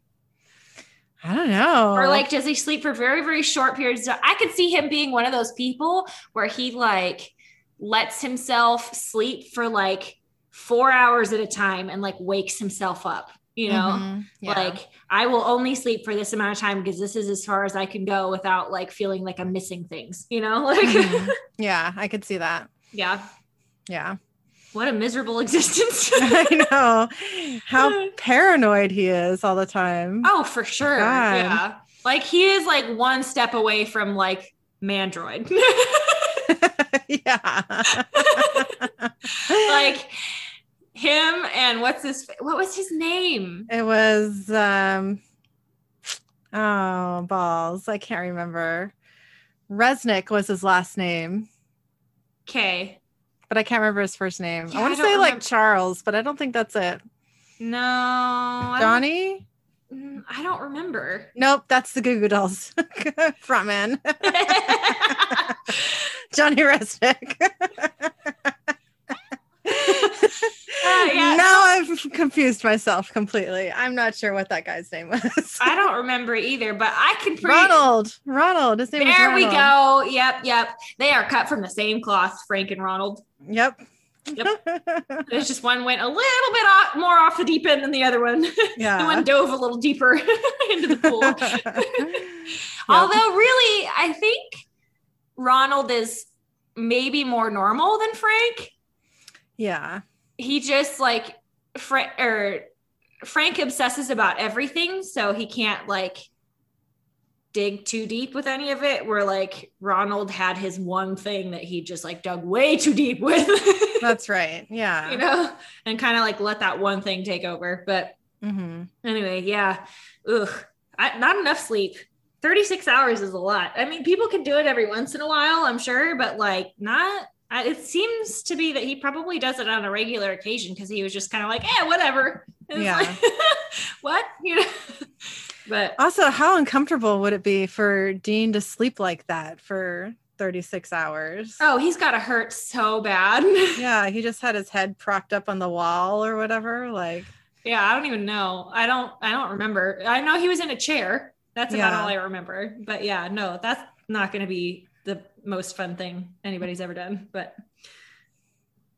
I don't know. Or like, does he sleep for very, very short periods? of I could see him being one of those people where he like lets himself sleep for like four hours at a time and like wakes himself up, you know? Mhm. Yeah. Like, I will only sleep for this amount of time because this is as far as I can go without like feeling like I'm missing things, you know? Like, Mhm. yeah, I could see that. yeah, Yeah. what a miserable existence. I know how paranoid he is all the time. oh, for sure. God. Yeah. Like, he is like one step away from like Mandroid. yeah. like, him and what's his, what was his name? it was um oh balls. I can't remember. Resnick was his last name, Okay. but I can't remember his first name. Yeah, I want to say like. Charles, but I don't think that's it. No. I don't- Johnny? Mm, I don't remember. Nope, that's the Goo Goo Dolls frontman. Johnny Resnick. Uh, yeah. Now I've confused myself completely. I'm not sure what that guy's name was. I don't remember either, but I can Ronald. Ronald. His name There we go. Yep, yep. They are cut from the same cloth, Frank and Ronald. Yep. Yep. There's just one went a little bit off, more off the deep end than the other one. Yeah. the one dove a little deeper into the pool. Although, really, I think Ronald is maybe more normal than Frank. Yeah. He just like Frank or Frank obsesses about everything, so he can't like dig too deep with any of it. Where like Ronald had his one thing that he just like dug way too deep with, That's right. Yeah. you know, and kind of like let that one thing take over. But hmm Anyway, yeah. Ugh. I, not enough sleep. 36 hours is a lot. I mean, people can do it every once in a while, I'm sure, but like not it seems to be that he probably does it on a regular occasion because he was just kind of like, eh, whatever. It's Yeah. like, what? You know? But Also, how uncomfortable would it be for Dean to sleep like that for 36 hours? oh, he's got to hurt so bad. Yeah, he just had his head propped up on the wall or whatever. Like, yeah, I don't even know. I don't I don't remember. I know he was in a chair. That's about Yeah. all I remember. But yeah, no, that's not going to be most fun thing anybody's ever done. But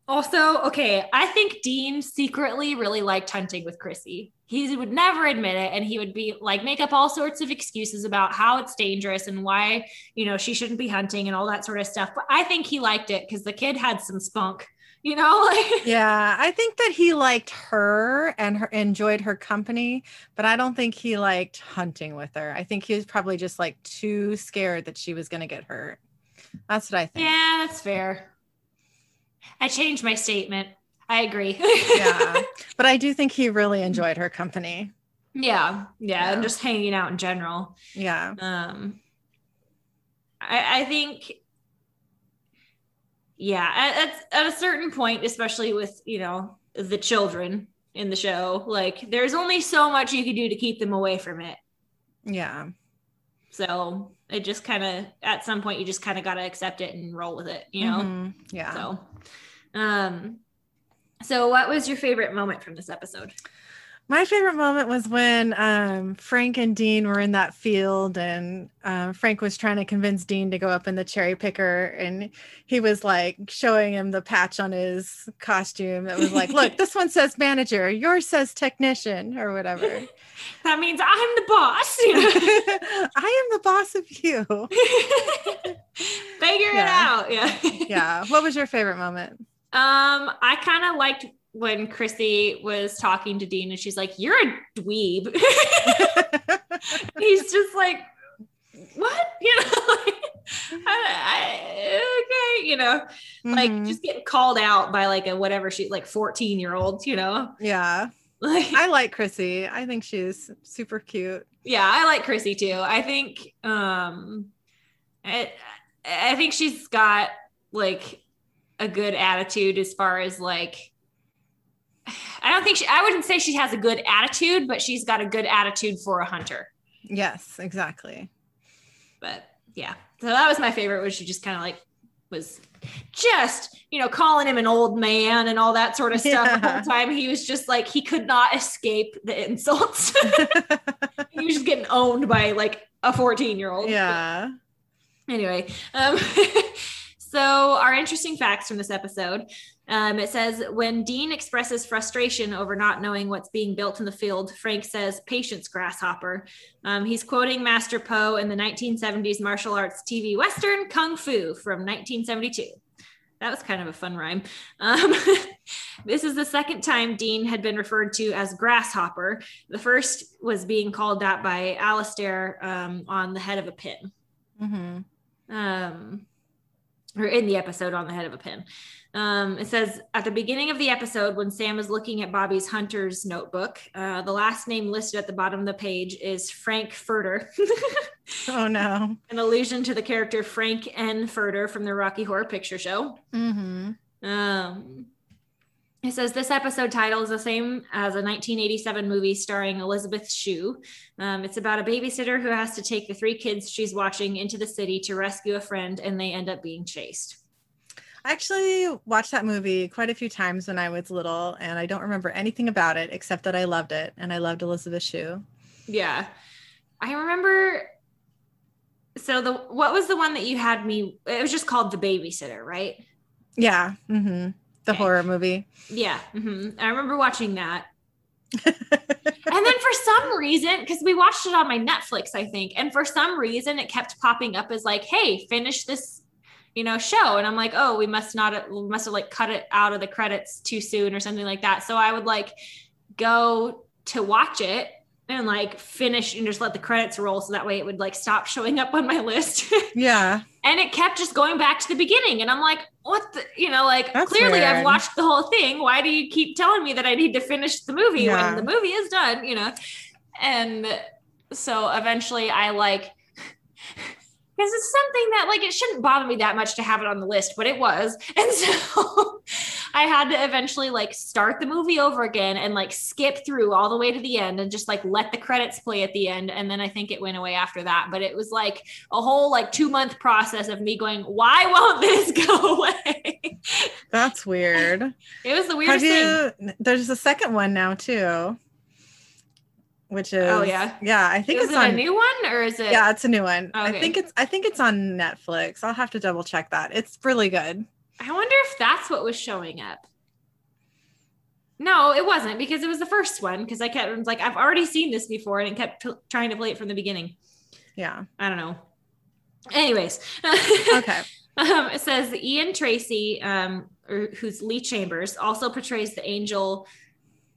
also, okay, I think Dean secretly really liked hunting with Chrissy. He would never admit it and he would be like make up all sorts of excuses about how it's dangerous and why, you know, she shouldn't be hunting and all that sort of stuff. But I think he liked it cuz the kid had some spunk, you know, yeah, I think that he liked her and her enjoyed her company, but I don't think he liked hunting with her. I think he was probably just like too scared that she was going to get hurt. That's what I think. Yeah, that's fair. I changed my statement. I agree. yeah. But I do think he really enjoyed her company. yeah. Yeah. And just hanging out in general. Yeah. Um, I, I think, yeah, at, at, at a certain point, especially with, you know, the children in the show, like there's only so much you can do to keep them away from it. Yeah. So it just kind of, at some point, you just kind of got to accept it and roll with it, you know? Mhm. Yeah. So, um, so what was your favorite moment from this episode? My favorite moment was when um, Frank and Dean were in that field, and um, Frank was trying to convince Dean to go up in the cherry picker, and he was like showing him the patch on his costume that was like, "Look, this one says manager, yours says technician, or whatever." That means I'm the boss. I am the boss of you. Figure it out. Yeah. Yeah. What was your favorite moment? Um, I kind of liked when Chrissy was talking to Dean and she's like, You're a dweeb. He's just like, What? You know, like, I, I, okay, you know, like Mhm. just getting called out by like a whatever she like 14 year old, you know, yeah. like I like Chrissy. I think she's super cute. yeah, I like Chrissy too. I think um I, I think she's got like a good attitude as far as like I don't think she I wouldn't say she has a good attitude, but she's got a good attitude for a hunter. Yes, exactly. But yeah. So that was my favorite was she just kind of like was just, you know, calling him an old man and all that sort of stuff the whole time. He was just like he could not escape the insults. he was just getting owned by like a 14 year old. yeah. Anyway, um, so our interesting facts from this episode. Um, it says when Dean expresses frustration over not knowing what's being built in the field, Frank says, "Patience, grasshopper." Um, he's quoting Master Po in the 1970s martial arts TV western Kung Fu from 1972. That was kind of a fun rhyme. Um, this is the second time Dean had been referred to as grasshopper. The first was being called that by Alastair um, on the head of a pin hmm um, or in the episode on the head of a pin. Um, it says at the beginning of the episode, when Sam is looking at Bobby's hunter's notebook, uh, the last name listed at the bottom of the page is Frank Furter, Oh no. an allusion to the character Frank N. Furter from the Rocky Horror Picture Show. hmm Um, it says this episode title is the same as a 1987 movie starring Elizabeth Shue. Um, it's about a babysitter who has to take the three kids she's watching into the city to rescue a friend, and they end up being chased. I actually watched that movie quite a few times when I was little, and I don't remember anything about it except that I loved it and I loved Elizabeth Shue. Yeah. I remember so the what was the one that you had me it was just called The Babysitter, right? Yeah. hmm The Okay. horror movie. Yeah. hmm I remember watching that. and then for some reason, because we watched it on my Netflix, I think, and for some reason it kept popping up as like, "Hey, finish this, you know, show." And I'm like, "Oh, we must not, we must have like cut it out of the credits too soon or something like that." So I would like go to watch it and like finish and just let the credits roll, so that way it would like stop showing up on my list. yeah. and it kept just going back to the beginning and i'm like what the you know like That's clearly i've watched the whole thing why do you keep telling me that i need to finish the movie Yeah. when the movie is done you know and so eventually i like because it's something that like it shouldn't bother me that much to have it on the list but it was and so i had to eventually like start the movie over again and like skip through all the way to the end and just like let the credits play at the end and then i think it went away after that but it was like a whole like two month process of me going why won't this go away That's weird. it was the weirdest thing there's a second one now too. Which oh, is Oh, yeah? Yeah, I think is it's it on a new one or is it Yeah, it's a new one. I think it's I think it's on Netflix. I'll have to double check that. It's really good. I wonder if that's what was showing up no it wasn't because it was the first one because i kept I was like i've already seen this before and it kept t- trying to play it from the beginning Yeah. i don't know anyways Okay. Um, it says Ian Tracey, um, or, who's Lee Chambers, also portrays the angel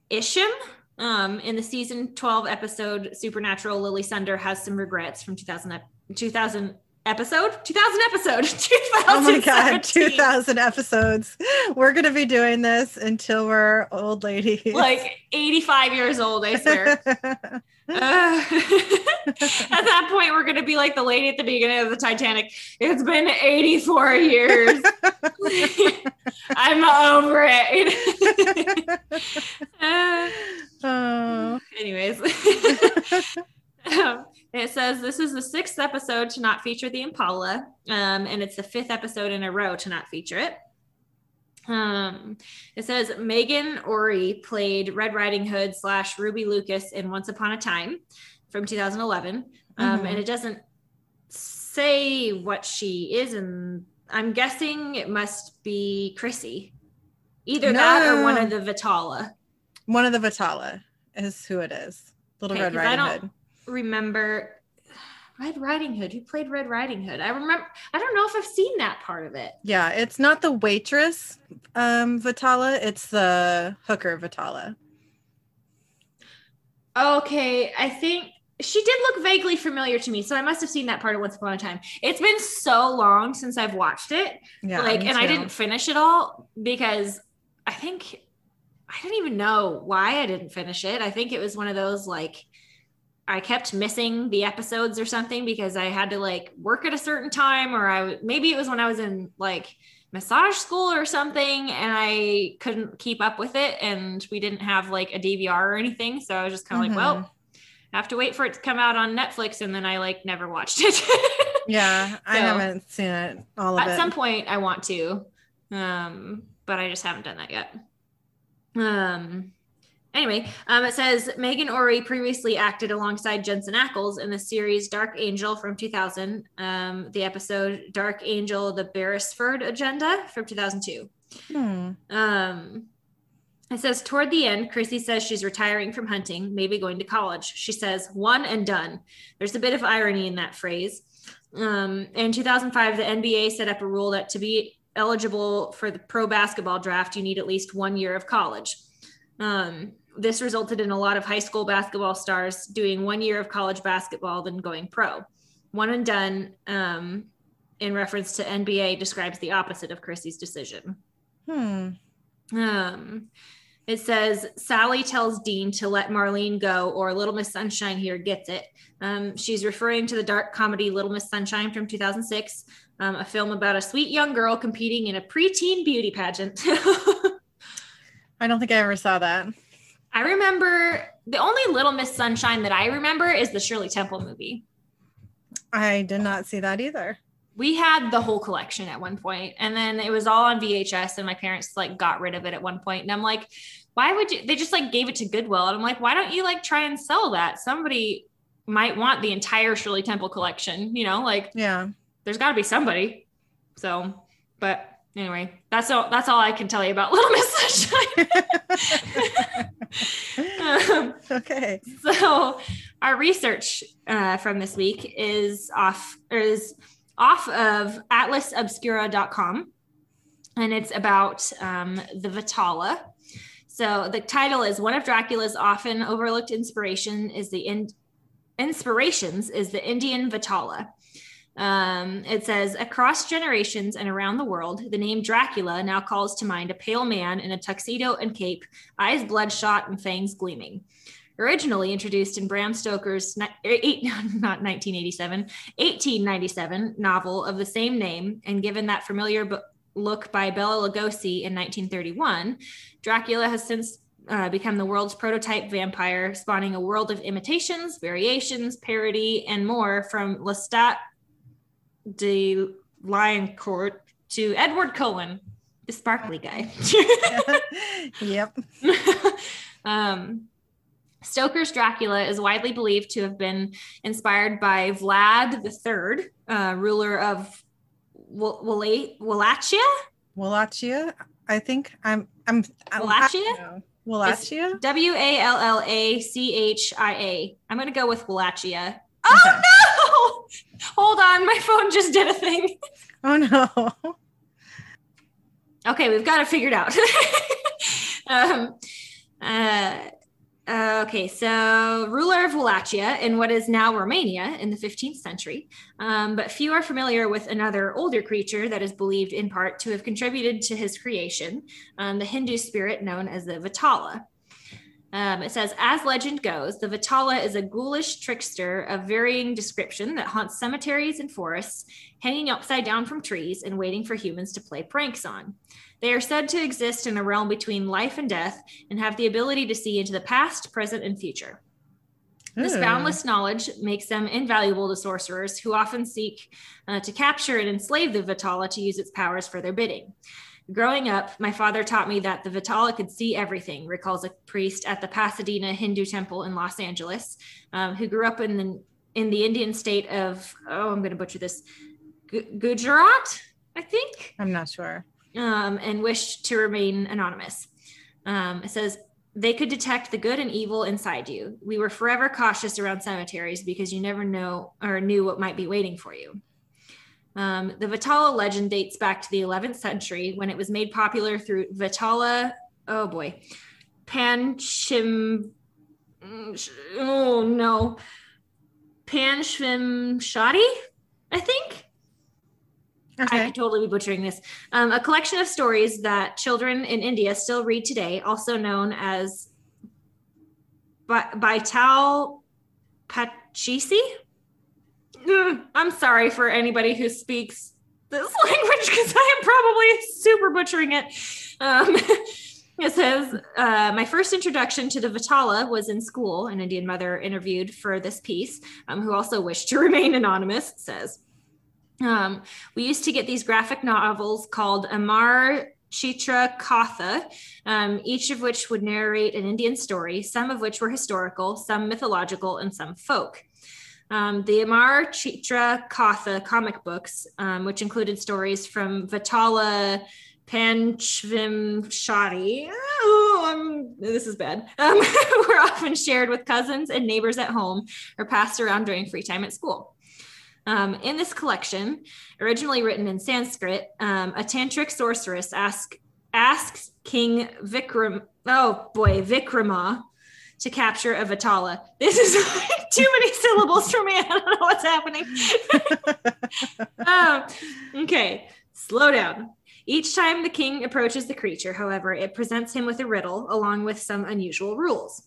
Isham. Um, in the season 12 episode Supernatural, Lily Sunder has some regrets from 2000, 2000 episode, 2000 episode, 2017. Oh my god, 2000 episodes. We're going to be doing this until we're old ladies. Like 85 years old, I swear. Uh, at that point, we're going to be like the lady at the beginning of the Titanic. It's been 84 years. I'm over it. Uh, oh. anyways, it says this is the sixth episode to not feature the Impala, um, and it's the fifth episode in a row to not feature it. Um, it says Meghan Ory played Red Riding Hood slash Ruby Lucas in Once Upon a Time from 2011, um, Mhm. and it doesn't say what she is, and I'm guessing it must be Chrissy, either that or one of the Vetala. One of the Vetala is who it is. Little Okay, Red Riding Hood. Remember Red Riding Hood. Who played Red Riding Hood? I remember. I don't know if I've seen that part of it. Yeah, it's not the waitress um Vetala, it's the hooker Vetala. Okay, I think she did look vaguely familiar to me, so I must have seen that part of Once Upon a Time. It's been so long since I've watched it, Yeah. like, and I didn't finish it all because I think I didn't even know why I didn't finish it. I think it was one of those like I kept missing the episodes or something because I had to like work at a certain time, or I maybe it was when I was in like massage school or something, and I couldn't keep up with it, and we didn't have like a DVR or anything, so I was just kind of Mhm. like, well, I have to wait for it to come out on Netflix, and then I like never watched it. Yeah, I So- haven't seen it all of At it. some point, I want to, um, but I just haven't done that yet. Um, anyway, um, it says Meghan Ory previously acted alongside Jensen Ackles in the series Dark Angel from 2000, um, the episode Dark Angel: The Berrisford Agenda from 2002. Hmm. Um, it says toward the end, Chrissy says she's retiring from hunting, maybe going to college. She says one and done. There's a bit of irony in that phrase. Um, in 2005, the NBA set up a rule that to be eligible for the pro basketball draft, you need at least one year of college. Um, this resulted in a lot of high school basketball stars doing one year of college basketball, then going pro. One and done, um, in reference to NBA, describes the opposite of Chrissy's decision. Hmm. Um, it says Sally tells Dean to let Marlene go, or Little Miss Sunshine here gets it. Um, she's referring to the dark comedy Little Miss Sunshine from 2006, um, a film about a sweet young girl competing in a preteen beauty pageant. I don't think I ever saw that. I remember the only Little Miss Sunshine that I remember is the Shirley Temple movie. I did not see that either. we had the whole collection at one point and then it was all on VHS and my parents like got rid of it at one point and I'm like why would you they just like gave it to Goodwill and I'm like why don't you like try and sell that somebody might want the entire Shirley Temple collection you know like Yeah. there's got to be somebody so but anyway that's all that's all I can tell you about Little Miss Sunshine. Um, okay. so our research uh, from this week is off is off of atlasobscura.com and it's about um, the vetala. So the title is one of dracula's often overlooked inspiration is the in- inspirations is the indian vetala um, it says across generations and around the world, the name Dracula now calls to mind a pale man in a tuxedo and cape, eyes bloodshot and fangs gleaming. Originally introduced in Bram Stoker's not 1987, 1897 novel of the same name, and given that familiar look by Bela Lugosi in 1931, Dracula has since uh, become the world's prototype vampire, spawning a world of imitations, variations, parody, and more from Lestat de Lioncourt to Edward Cullen, the sparkly guy. yep. um, Stoker's Dracula is widely believed to have been inspired by Vlad III, uh, ruler of Wallachia. Wallachia. I think I'm I'm I- Wallachia? I don't know. Wallachia? W A L L A C H I A. I'm going to go with Wallachia. Okay. Oh no! Hold on, my phone just did a thing. Oh no. Okay, we've got it figured out. um, uh, uh, okay, so ruler of Wallachia in what is now Romania in the 15th century, um, but few are familiar with another older creature that is believed in part to have contributed to his creation, um, the Hindu spirit known as the Vetala. Um, it says, as legend goes, the Vetala is a ghoulish trickster of varying description that haunts cemeteries and forests, hanging upside down from trees and waiting for humans to play pranks on. They are said to exist in a realm between life and death and have the ability to see into the past, present, and future. This boundless knowledge makes them invaluable to sorcerers who often seek uh, to capture and enslave the Vetala to use its powers for their bidding. Growing up, my father taught me that the Vetala could see everything, recalls a priest at the Pasadena Hindu temple in Los Angeles, um, who grew up in the, in the Indian state of, oh, I'm going to butcher this, Gu- Gujarat, I think I'm not sure. um, and wished to remain anonymous. Um, it says, they could detect the good and evil inside you. We were forever cautious around cemeteries because you never know or knew what might be waiting for you. Um, the Vetala legend dates back to the 11th century when it was made popular through Vetala, oh boy, Panchim, oh no, Panchimshadi, I think. I could totally be butchering this. Um, a collection of stories that children in India still read today, also known as Baital Pachisi. I'm sorry for anybody who speaks this language because I am probably super butchering it. Um, it says, uh, My first introduction to the Vetala was in school. An Indian mother interviewed for this piece, um, who also wished to remain anonymous, says. Um, we used to get these graphic novels called Amar Chitra Katha, um, each of which would narrate an Indian story, some of which were historical, some mythological, and some folk. Um, the Amar Chitra Katha comic books, um, which included stories from Vetala Panchvim Shadi, oh, this is bad, um, were often shared with cousins and neighbors at home or passed around during free time at school. Um, in this collection, originally written in Sanskrit, um, a tantric sorceress ask, asks King Vikram, oh boy, Vikrama, to capture a Vetala. This is like too many syllables for me. I don't know what's happening. um, okay, slow down. Each time the king approaches the creature, however, it presents him with a riddle along with some unusual rules.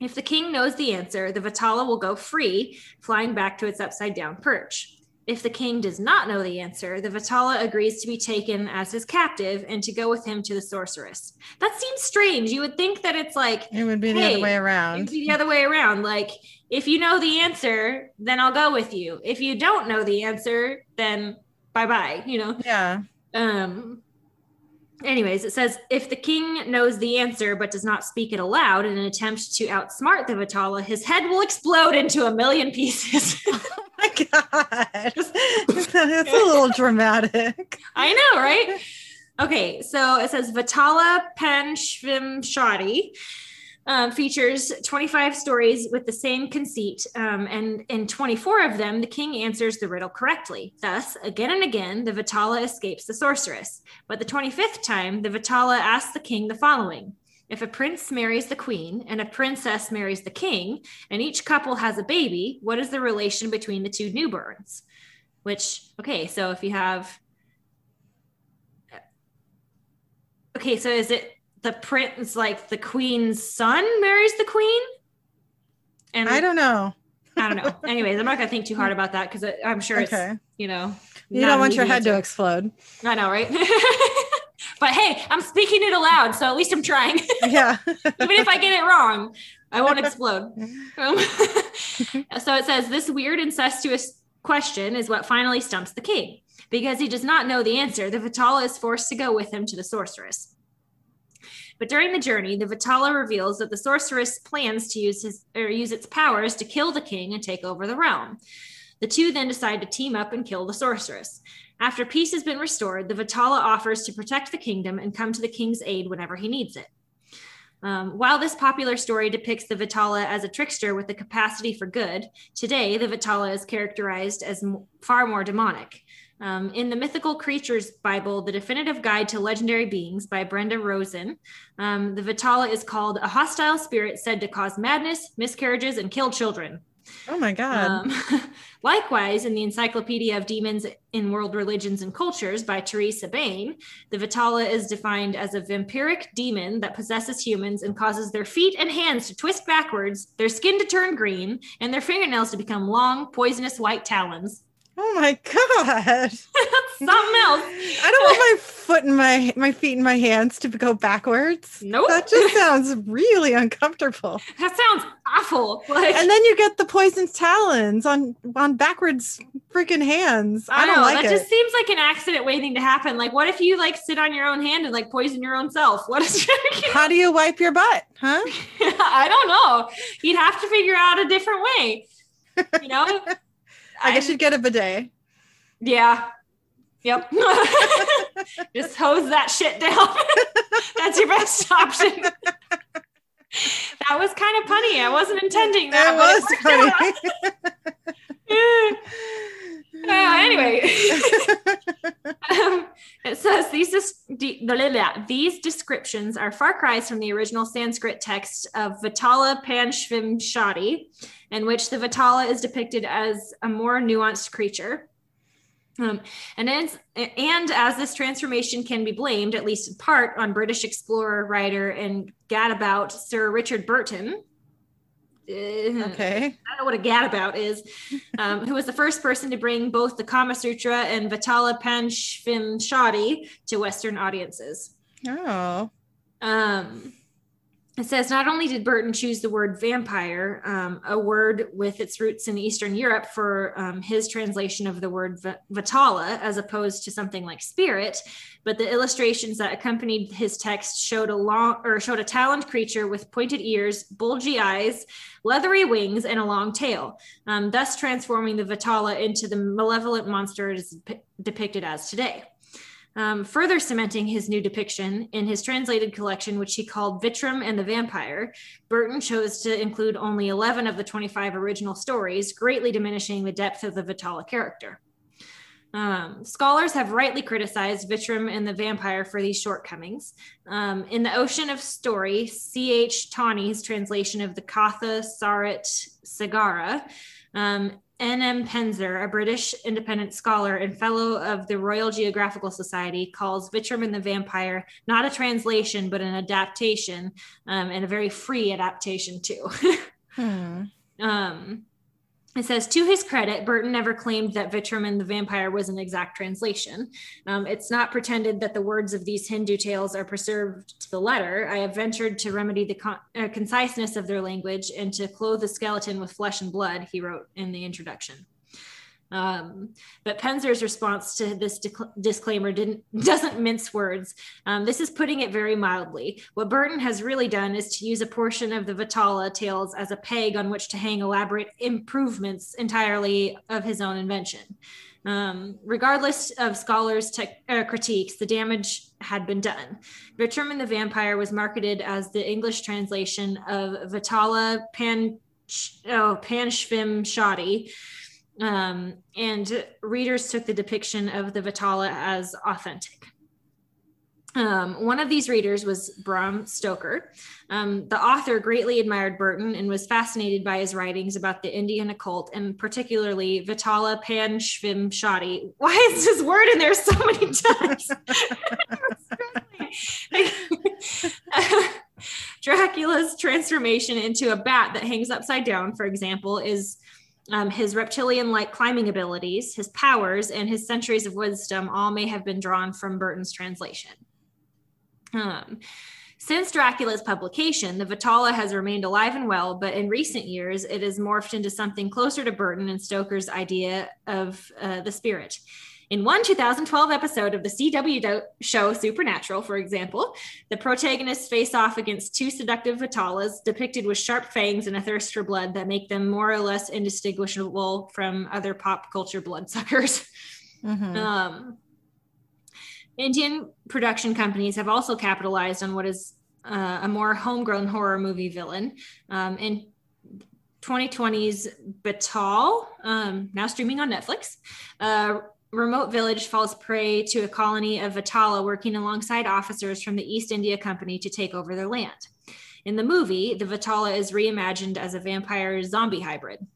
If the king knows the answer, the Vetala will go free, flying back to its upside down perch. If the king does not know the answer, the Vetala agrees to be taken as his captive and to go with him to the sorceress. That seems strange. You would think that it's like It would be the Hey, other way around. be the other way around. Like if you know the answer, then I'll go with you. If you don't know the answer, then bye bye, you know? Yeah. Um, anyways, it says if the king knows the answer but does not speak it aloud in an attempt to outsmart the Vetala, his head will explode into a million pieces. Oh my god. That's a little dramatic. I know, right? Okay, so it says Vetala Panchvim Shadi um, features 25 stories with the same conceit, um, and in 24 of them, the king answers the riddle correctly. Thus, again and again, the Vetala escapes the sorceress. But the 25th time, the Vetala asks the king the following If a prince marries the queen and a princess marries the king, and each couple has a baby, what is the relation between the two newborns? Which, okay, so if you have. Okay, so is it the prince like the queen's son marries the queen? And i don't know. I don't know. Anyways i'm not gonna think too hard about that because i'm sure okay. it's you know you don't want your head to explode. I know right? But hey i'm speaking it aloud so at least i'm trying. Yeah. Even if i get it wrong i won't explode. Um, so it says this weird incestuous question is what finally stumps the king because he does not know the answer. The vetala is forced to go with him to the sorceress but during the journey, the Vetala reveals that the sorceress plans to use his or use its powers to kill the king and take over the realm. The two then decide to team up and kill the sorceress. After peace has been restored, the Vetala offers to protect the kingdom and come to the king's aid whenever he needs it. Um, while this popular story depicts the Vetala as a trickster with the capacity for good, today the Vetala is characterized as m- far more demonic. Um, in the Mythical Creatures Bible, The Definitive Guide to Legendary Beings by Brenda Rosen, um, the Vetala is called a hostile spirit said to cause madness, miscarriages, and kill children. Oh my God. Um, likewise, in the Encyclopedia of Demons in World Religions and Cultures by Theresa Bane, the Vetala is defined as a vampiric demon that possesses humans and causes their feet and hands to twist backwards, their skin to turn green, and their fingernails to become long, poisonous white talons. Oh my god. Something else. I don't want my foot and my my feet and my hands to go backwards. Nope. That just sounds really uncomfortable. That sounds awful. Like, and then you get the poison talons on on backwards freaking hands. I, I don't know, like that it. just seems like an accident waiting to happen. Like, what if you like sit on your own hand and like poison your own self? What is? How do you wipe your butt? Huh? I don't know. You'd have to figure out a different way. You know. I guess you'd get a bidet. Yeah. Yep. Just hose that shit down. That's your best option. that was kind of punny. I wasn't intending that. It was funny. uh, anyway, um, it says these these descriptions are far cries from the original Sanskrit text of Vetala Panchvimshati, in which the Vetala is depicted as a more nuanced creature. Um, and, as, and as this transformation can be blamed, at least in part, on British explorer, writer, and gadabout Sir Richard Burton, okay. I don't know what a gadabout is, um, who was the first person to bring both the Kama Sutra and Vetala Panchvimshati to Western audiences. Oh. Um, it says not only did Burton choose the word vampire, um, a word with its roots in Eastern Europe, for um, his translation of the word Vetala, as opposed to something like spirit, but the illustrations that accompanied his text showed a long or showed a taloned creature with pointed ears, bulgy eyes, leathery wings, and a long tail, um, thus transforming the Vetala into the malevolent monster it is depicted as today. Um, further cementing his new depiction in his translated collection, which he called Vikram and the Vampire, Burton chose to include only 11 of the 25 original stories, greatly diminishing the depth of the Vetala character. Um, scholars have rightly criticized Vikram and the Vampire for these shortcomings. Um, in The Ocean of Story, C.H. Tawney's translation of the Katha Sarit Sagara, um, N.M. Penzer, a British independent scholar and fellow of the Royal Geographical Society, calls Vikram and the Vampire not a translation, but an adaptation, um, and a very free adaptation, too. hmm. um, it says to his credit burton never claimed that Vikram and the vampire was an exact translation. Um, it's not pretended that the words of these hindu tales are preserved to the letter. I have ventured to remedy the con- uh, conciseness of their language and to clothe the skeleton with flesh and blood he wrote in the introduction um, but Penzer's response to this disclaimer didn't doesn't mince words. Um, this is putting it very mildly. What Burton has really done is to use a portion of the Vetala tales as a peg on which to hang elaborate improvements entirely of his own invention. Um, regardless of scholars' te- uh, critiques, the damage had been done. Vikram and the Vampire was marketed as the English translation of Vetala Pan, oh, Panshvim Shadi, um, and readers took the depiction of the Vetala as authentic. Um, one of these readers was Bram Stoker. Um, the author greatly admired Burton and was fascinated by his writings about the Indian occult and particularly Vetala Pan Shvim Shadi. Why is this word in there so many times? Dracula's transformation into a bat that hangs upside down, for example, is um, his reptilian like climbing abilities, his powers, and his centuries of wisdom all may have been drawn from Burton's translation. Um, since Dracula's publication, the Vetala has remained alive and well, but in recent years, it has morphed into something closer to Burton and Stoker's idea of uh, the spirit. In one 2012 episode of the CW show Supernatural, for example, the protagonists face off against two seductive Vetalas depicted with sharp fangs and a thirst for blood that make them more or less indistinguishable from other pop culture bloodsuckers. Mm-hmm. Um, Indian production companies have also capitalized on what is uh, a more homegrown horror movie villain. Um, in 2020's Betaal, um, now streaming on Netflix, uh, remote village falls prey to a colony of Vetala working alongside officers from the East India Company to take over their land. In the movie, the Vetala is reimagined as a vampire zombie hybrid.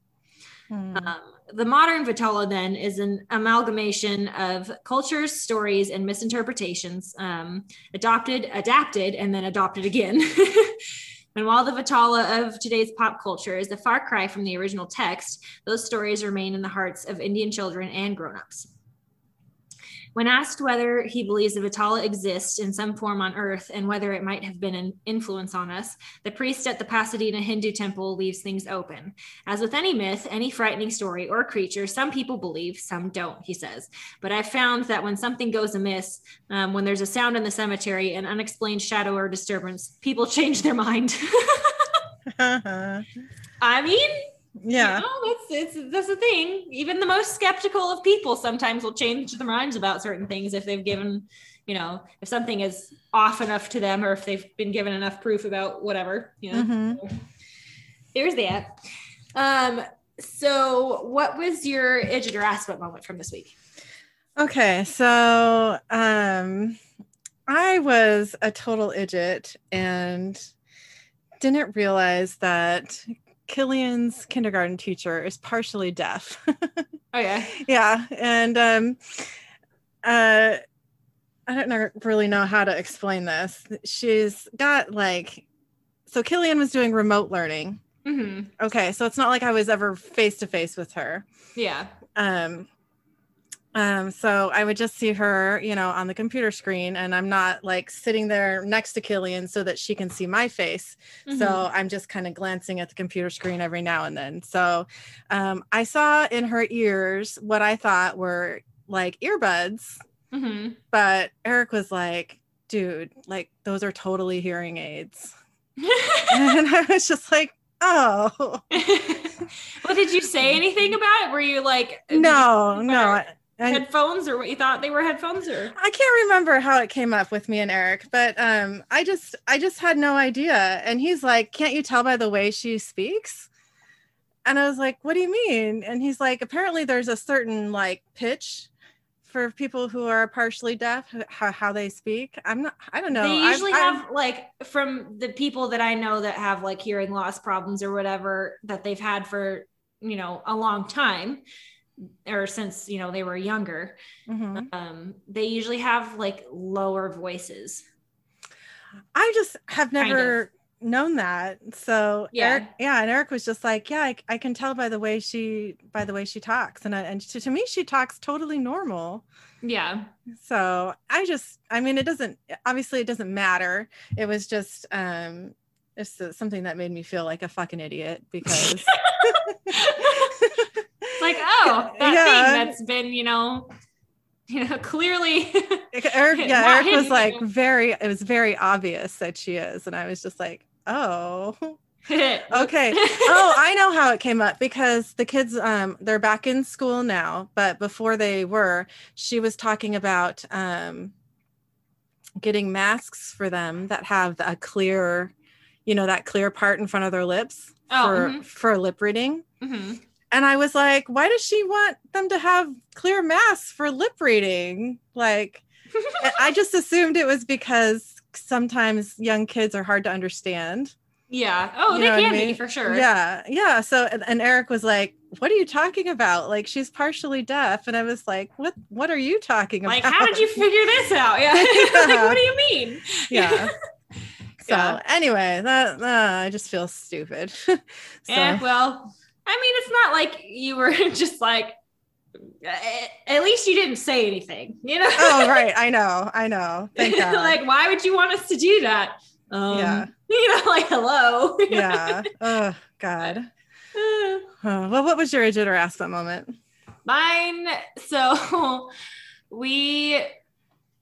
Hmm. Um, the modern Vetala then is an amalgamation of cultures, stories, and misinterpretations, um, adopted, adapted, and then adopted again. and while the Vetala of today's pop culture is a far cry from the original text, those stories remain in the hearts of Indian children and grown-ups. When asked whether he believes the Vetala exists in some form on Earth and whether it might have been an influence on us, the priest at the Pasadena Hindu temple leaves things open. As with any myth, any frightening story or creature, some people believe, some don't, he says. But I've found that when something goes amiss, um, when there's a sound in the cemetery, an unexplained shadow or disturbance, people change their mind. I mean, yeah. You know, that's it's that's the thing. Even the most skeptical of people sometimes will change their minds about certain things if they've given you know if something is off enough to them or if they've been given enough proof about whatever you know. Mm-hmm. so there's that. Um so what was your idiot or ass moment from this week? Okay so um i was a total idiot and didn't realize that Killian's kindergarten teacher is partially deaf. oh yeah. Yeah, and um, uh, I don't know, really know how to explain this. She's got like, so Killian was doing remote learning. Mm-hmm. Okay, so it's not like I was ever face to face with her. Yeah. Um, um, so I would just see her, you know, on the computer screen, and I'm not like sitting there next to Killian so that she can see my face. Mm-hmm. So I'm just kind of glancing at the computer screen every now and then. So um, I saw in her ears what I thought were like earbuds, mm-hmm. but Eric was like, dude, like those are totally hearing aids. and I was just like, oh. well, did you say anything about it? Were you like, no, you no headphones or what you thought they were headphones or I can't remember how it came up with me and Eric, but um I just I just had no idea. And he's like, Can't you tell by the way she speaks? And I was like, What do you mean? And he's like, apparently there's a certain like pitch for people who are partially deaf how, how they speak i'm not i don't know they usually I've, have I've, like from the people that i know that have like hearing loss problems or whatever that they've had for you know a long time or since you know they were younger mm-hmm. um, they usually have like lower voices i just have never kind of. known that. So Yeah. Eric, yeah, and Eric was just like, yeah, I, I can tell by the way she by the way she talks, and I, and to, to me she talks totally normal. Yeah. So I just, I mean, it doesn't obviously it doesn't matter. It was just um, it's uh, something that made me feel like a fucking idiot because It's like, oh, that Yeah. thing that's been, you know, you know, clearly. Eric, yeah, Eric was like very, it was very obvious that she is, and I was just like, oh. Okay. oh, I know how it came up because the kids um they're back in school now, but before they were, she was talking about um getting masks for them that have a clear, you know, that clear part in front of their lips Oh, for mhm. for lip reading. Mhm. And I was like, why does she want them to have clear masks for lip reading? Like I- just assumed it was because sometimes young kids are hard to understand. Yeah. Oh, You they what I can be for sure. Yeah, yeah. So and, and Eric was like, "What are you talking about? Like she's partially deaf." And I was like, "What? What are you talking about? Like, how did you figure this out? Yeah. Yeah. like, what do you mean? yeah. So Yeah. anyway, that uh, I just feel stupid. so Eh, well, I mean, it's not like you were just like, at least you didn't say anything, you know? oh right, I know, I know. Thank God. like, why would you want us to do that? Um, Yeah. You know, like, hello. yeah. Oh God. Oh, well, what was your idiot or ask that moment? Mine. So we,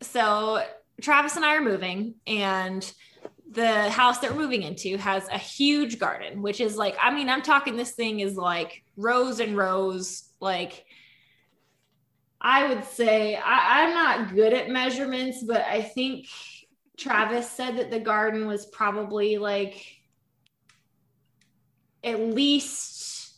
so Travis and I are moving, and the house that we're moving into has a huge garden, which is like, I mean, I'm talking this thing is like rows and rows. Like, I would say I, I'm not good at measurements, but I think Travis said that the garden was probably like at least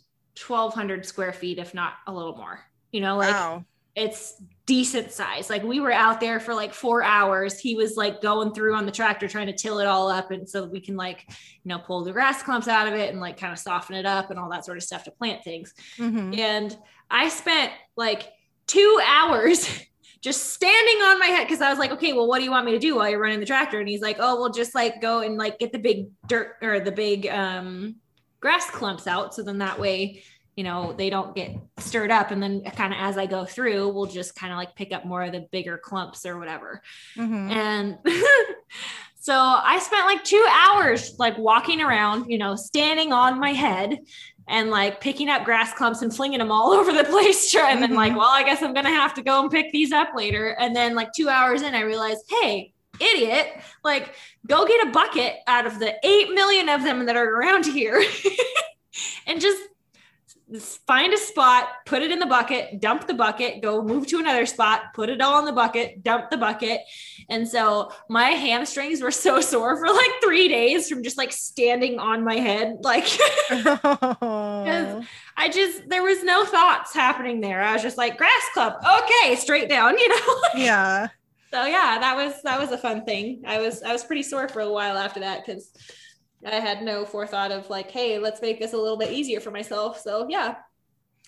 1200 square feet if not a little more you know like wow. It's decent size like we were out there for like four hours he was like going through on the tractor trying to till it all up and so we can like you know pull the grass clumps out of it and like kind of soften it up and all that sort of stuff to plant things Mhm. and I spent like two hours just standing on my head because I was like, okay, well, what do you want me to do while you're running the tractor? And he's like, oh, well, just like go and like get the big dirt or the big um, grass clumps out. So then that way, you know, they don't get stirred up. And then kind of as I go through, we'll just kind of like pick up more of the bigger clumps or whatever. Mhm. And so I spent like two hours like walking around, you know, standing on my head and like picking up grass clumps and flinging them all over the place. Try- And then like, well, I guess I'm gonna have to go and pick these up later. And then like two hours in, I realized, hey, idiot, like go get a bucket out of the eight million of them that are around here and just find a spot, put it in the bucket, dump the bucket, go move to another spot, put it all in the bucket, dump the bucket. And so my hamstrings were so sore for like three days from just like standing on my head. Like Oh. I just, there was no thoughts happening there. I was just like, grass club, okay, straight down, you know? yeah. so yeah, that was, that was a fun thing. I was, I was pretty sore for a while after that because I had no forethought of like, hey, let's make this a little bit easier for myself. So yeah.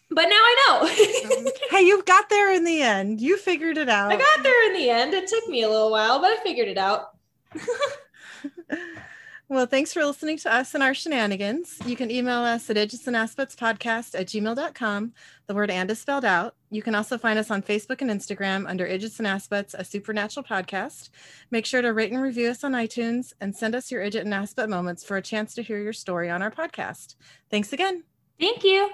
But now I know. Hey, you've got there in the end. You figured it out. I got there in the end. It took me a little while, but I figured it out. Well, thanks for listening to us and our shenanigans. You can email us at Idgits and Aspets podcast at gmail.com. The word and is spelled out. You can also find us on Facebook and Instagram under Idgits and Aspets, a supernatural podcast. Make sure to rate and review us on iTunes and send us your Idgit and Aspet moments for a chance to hear your story on our podcast. Thanks again. Thank you.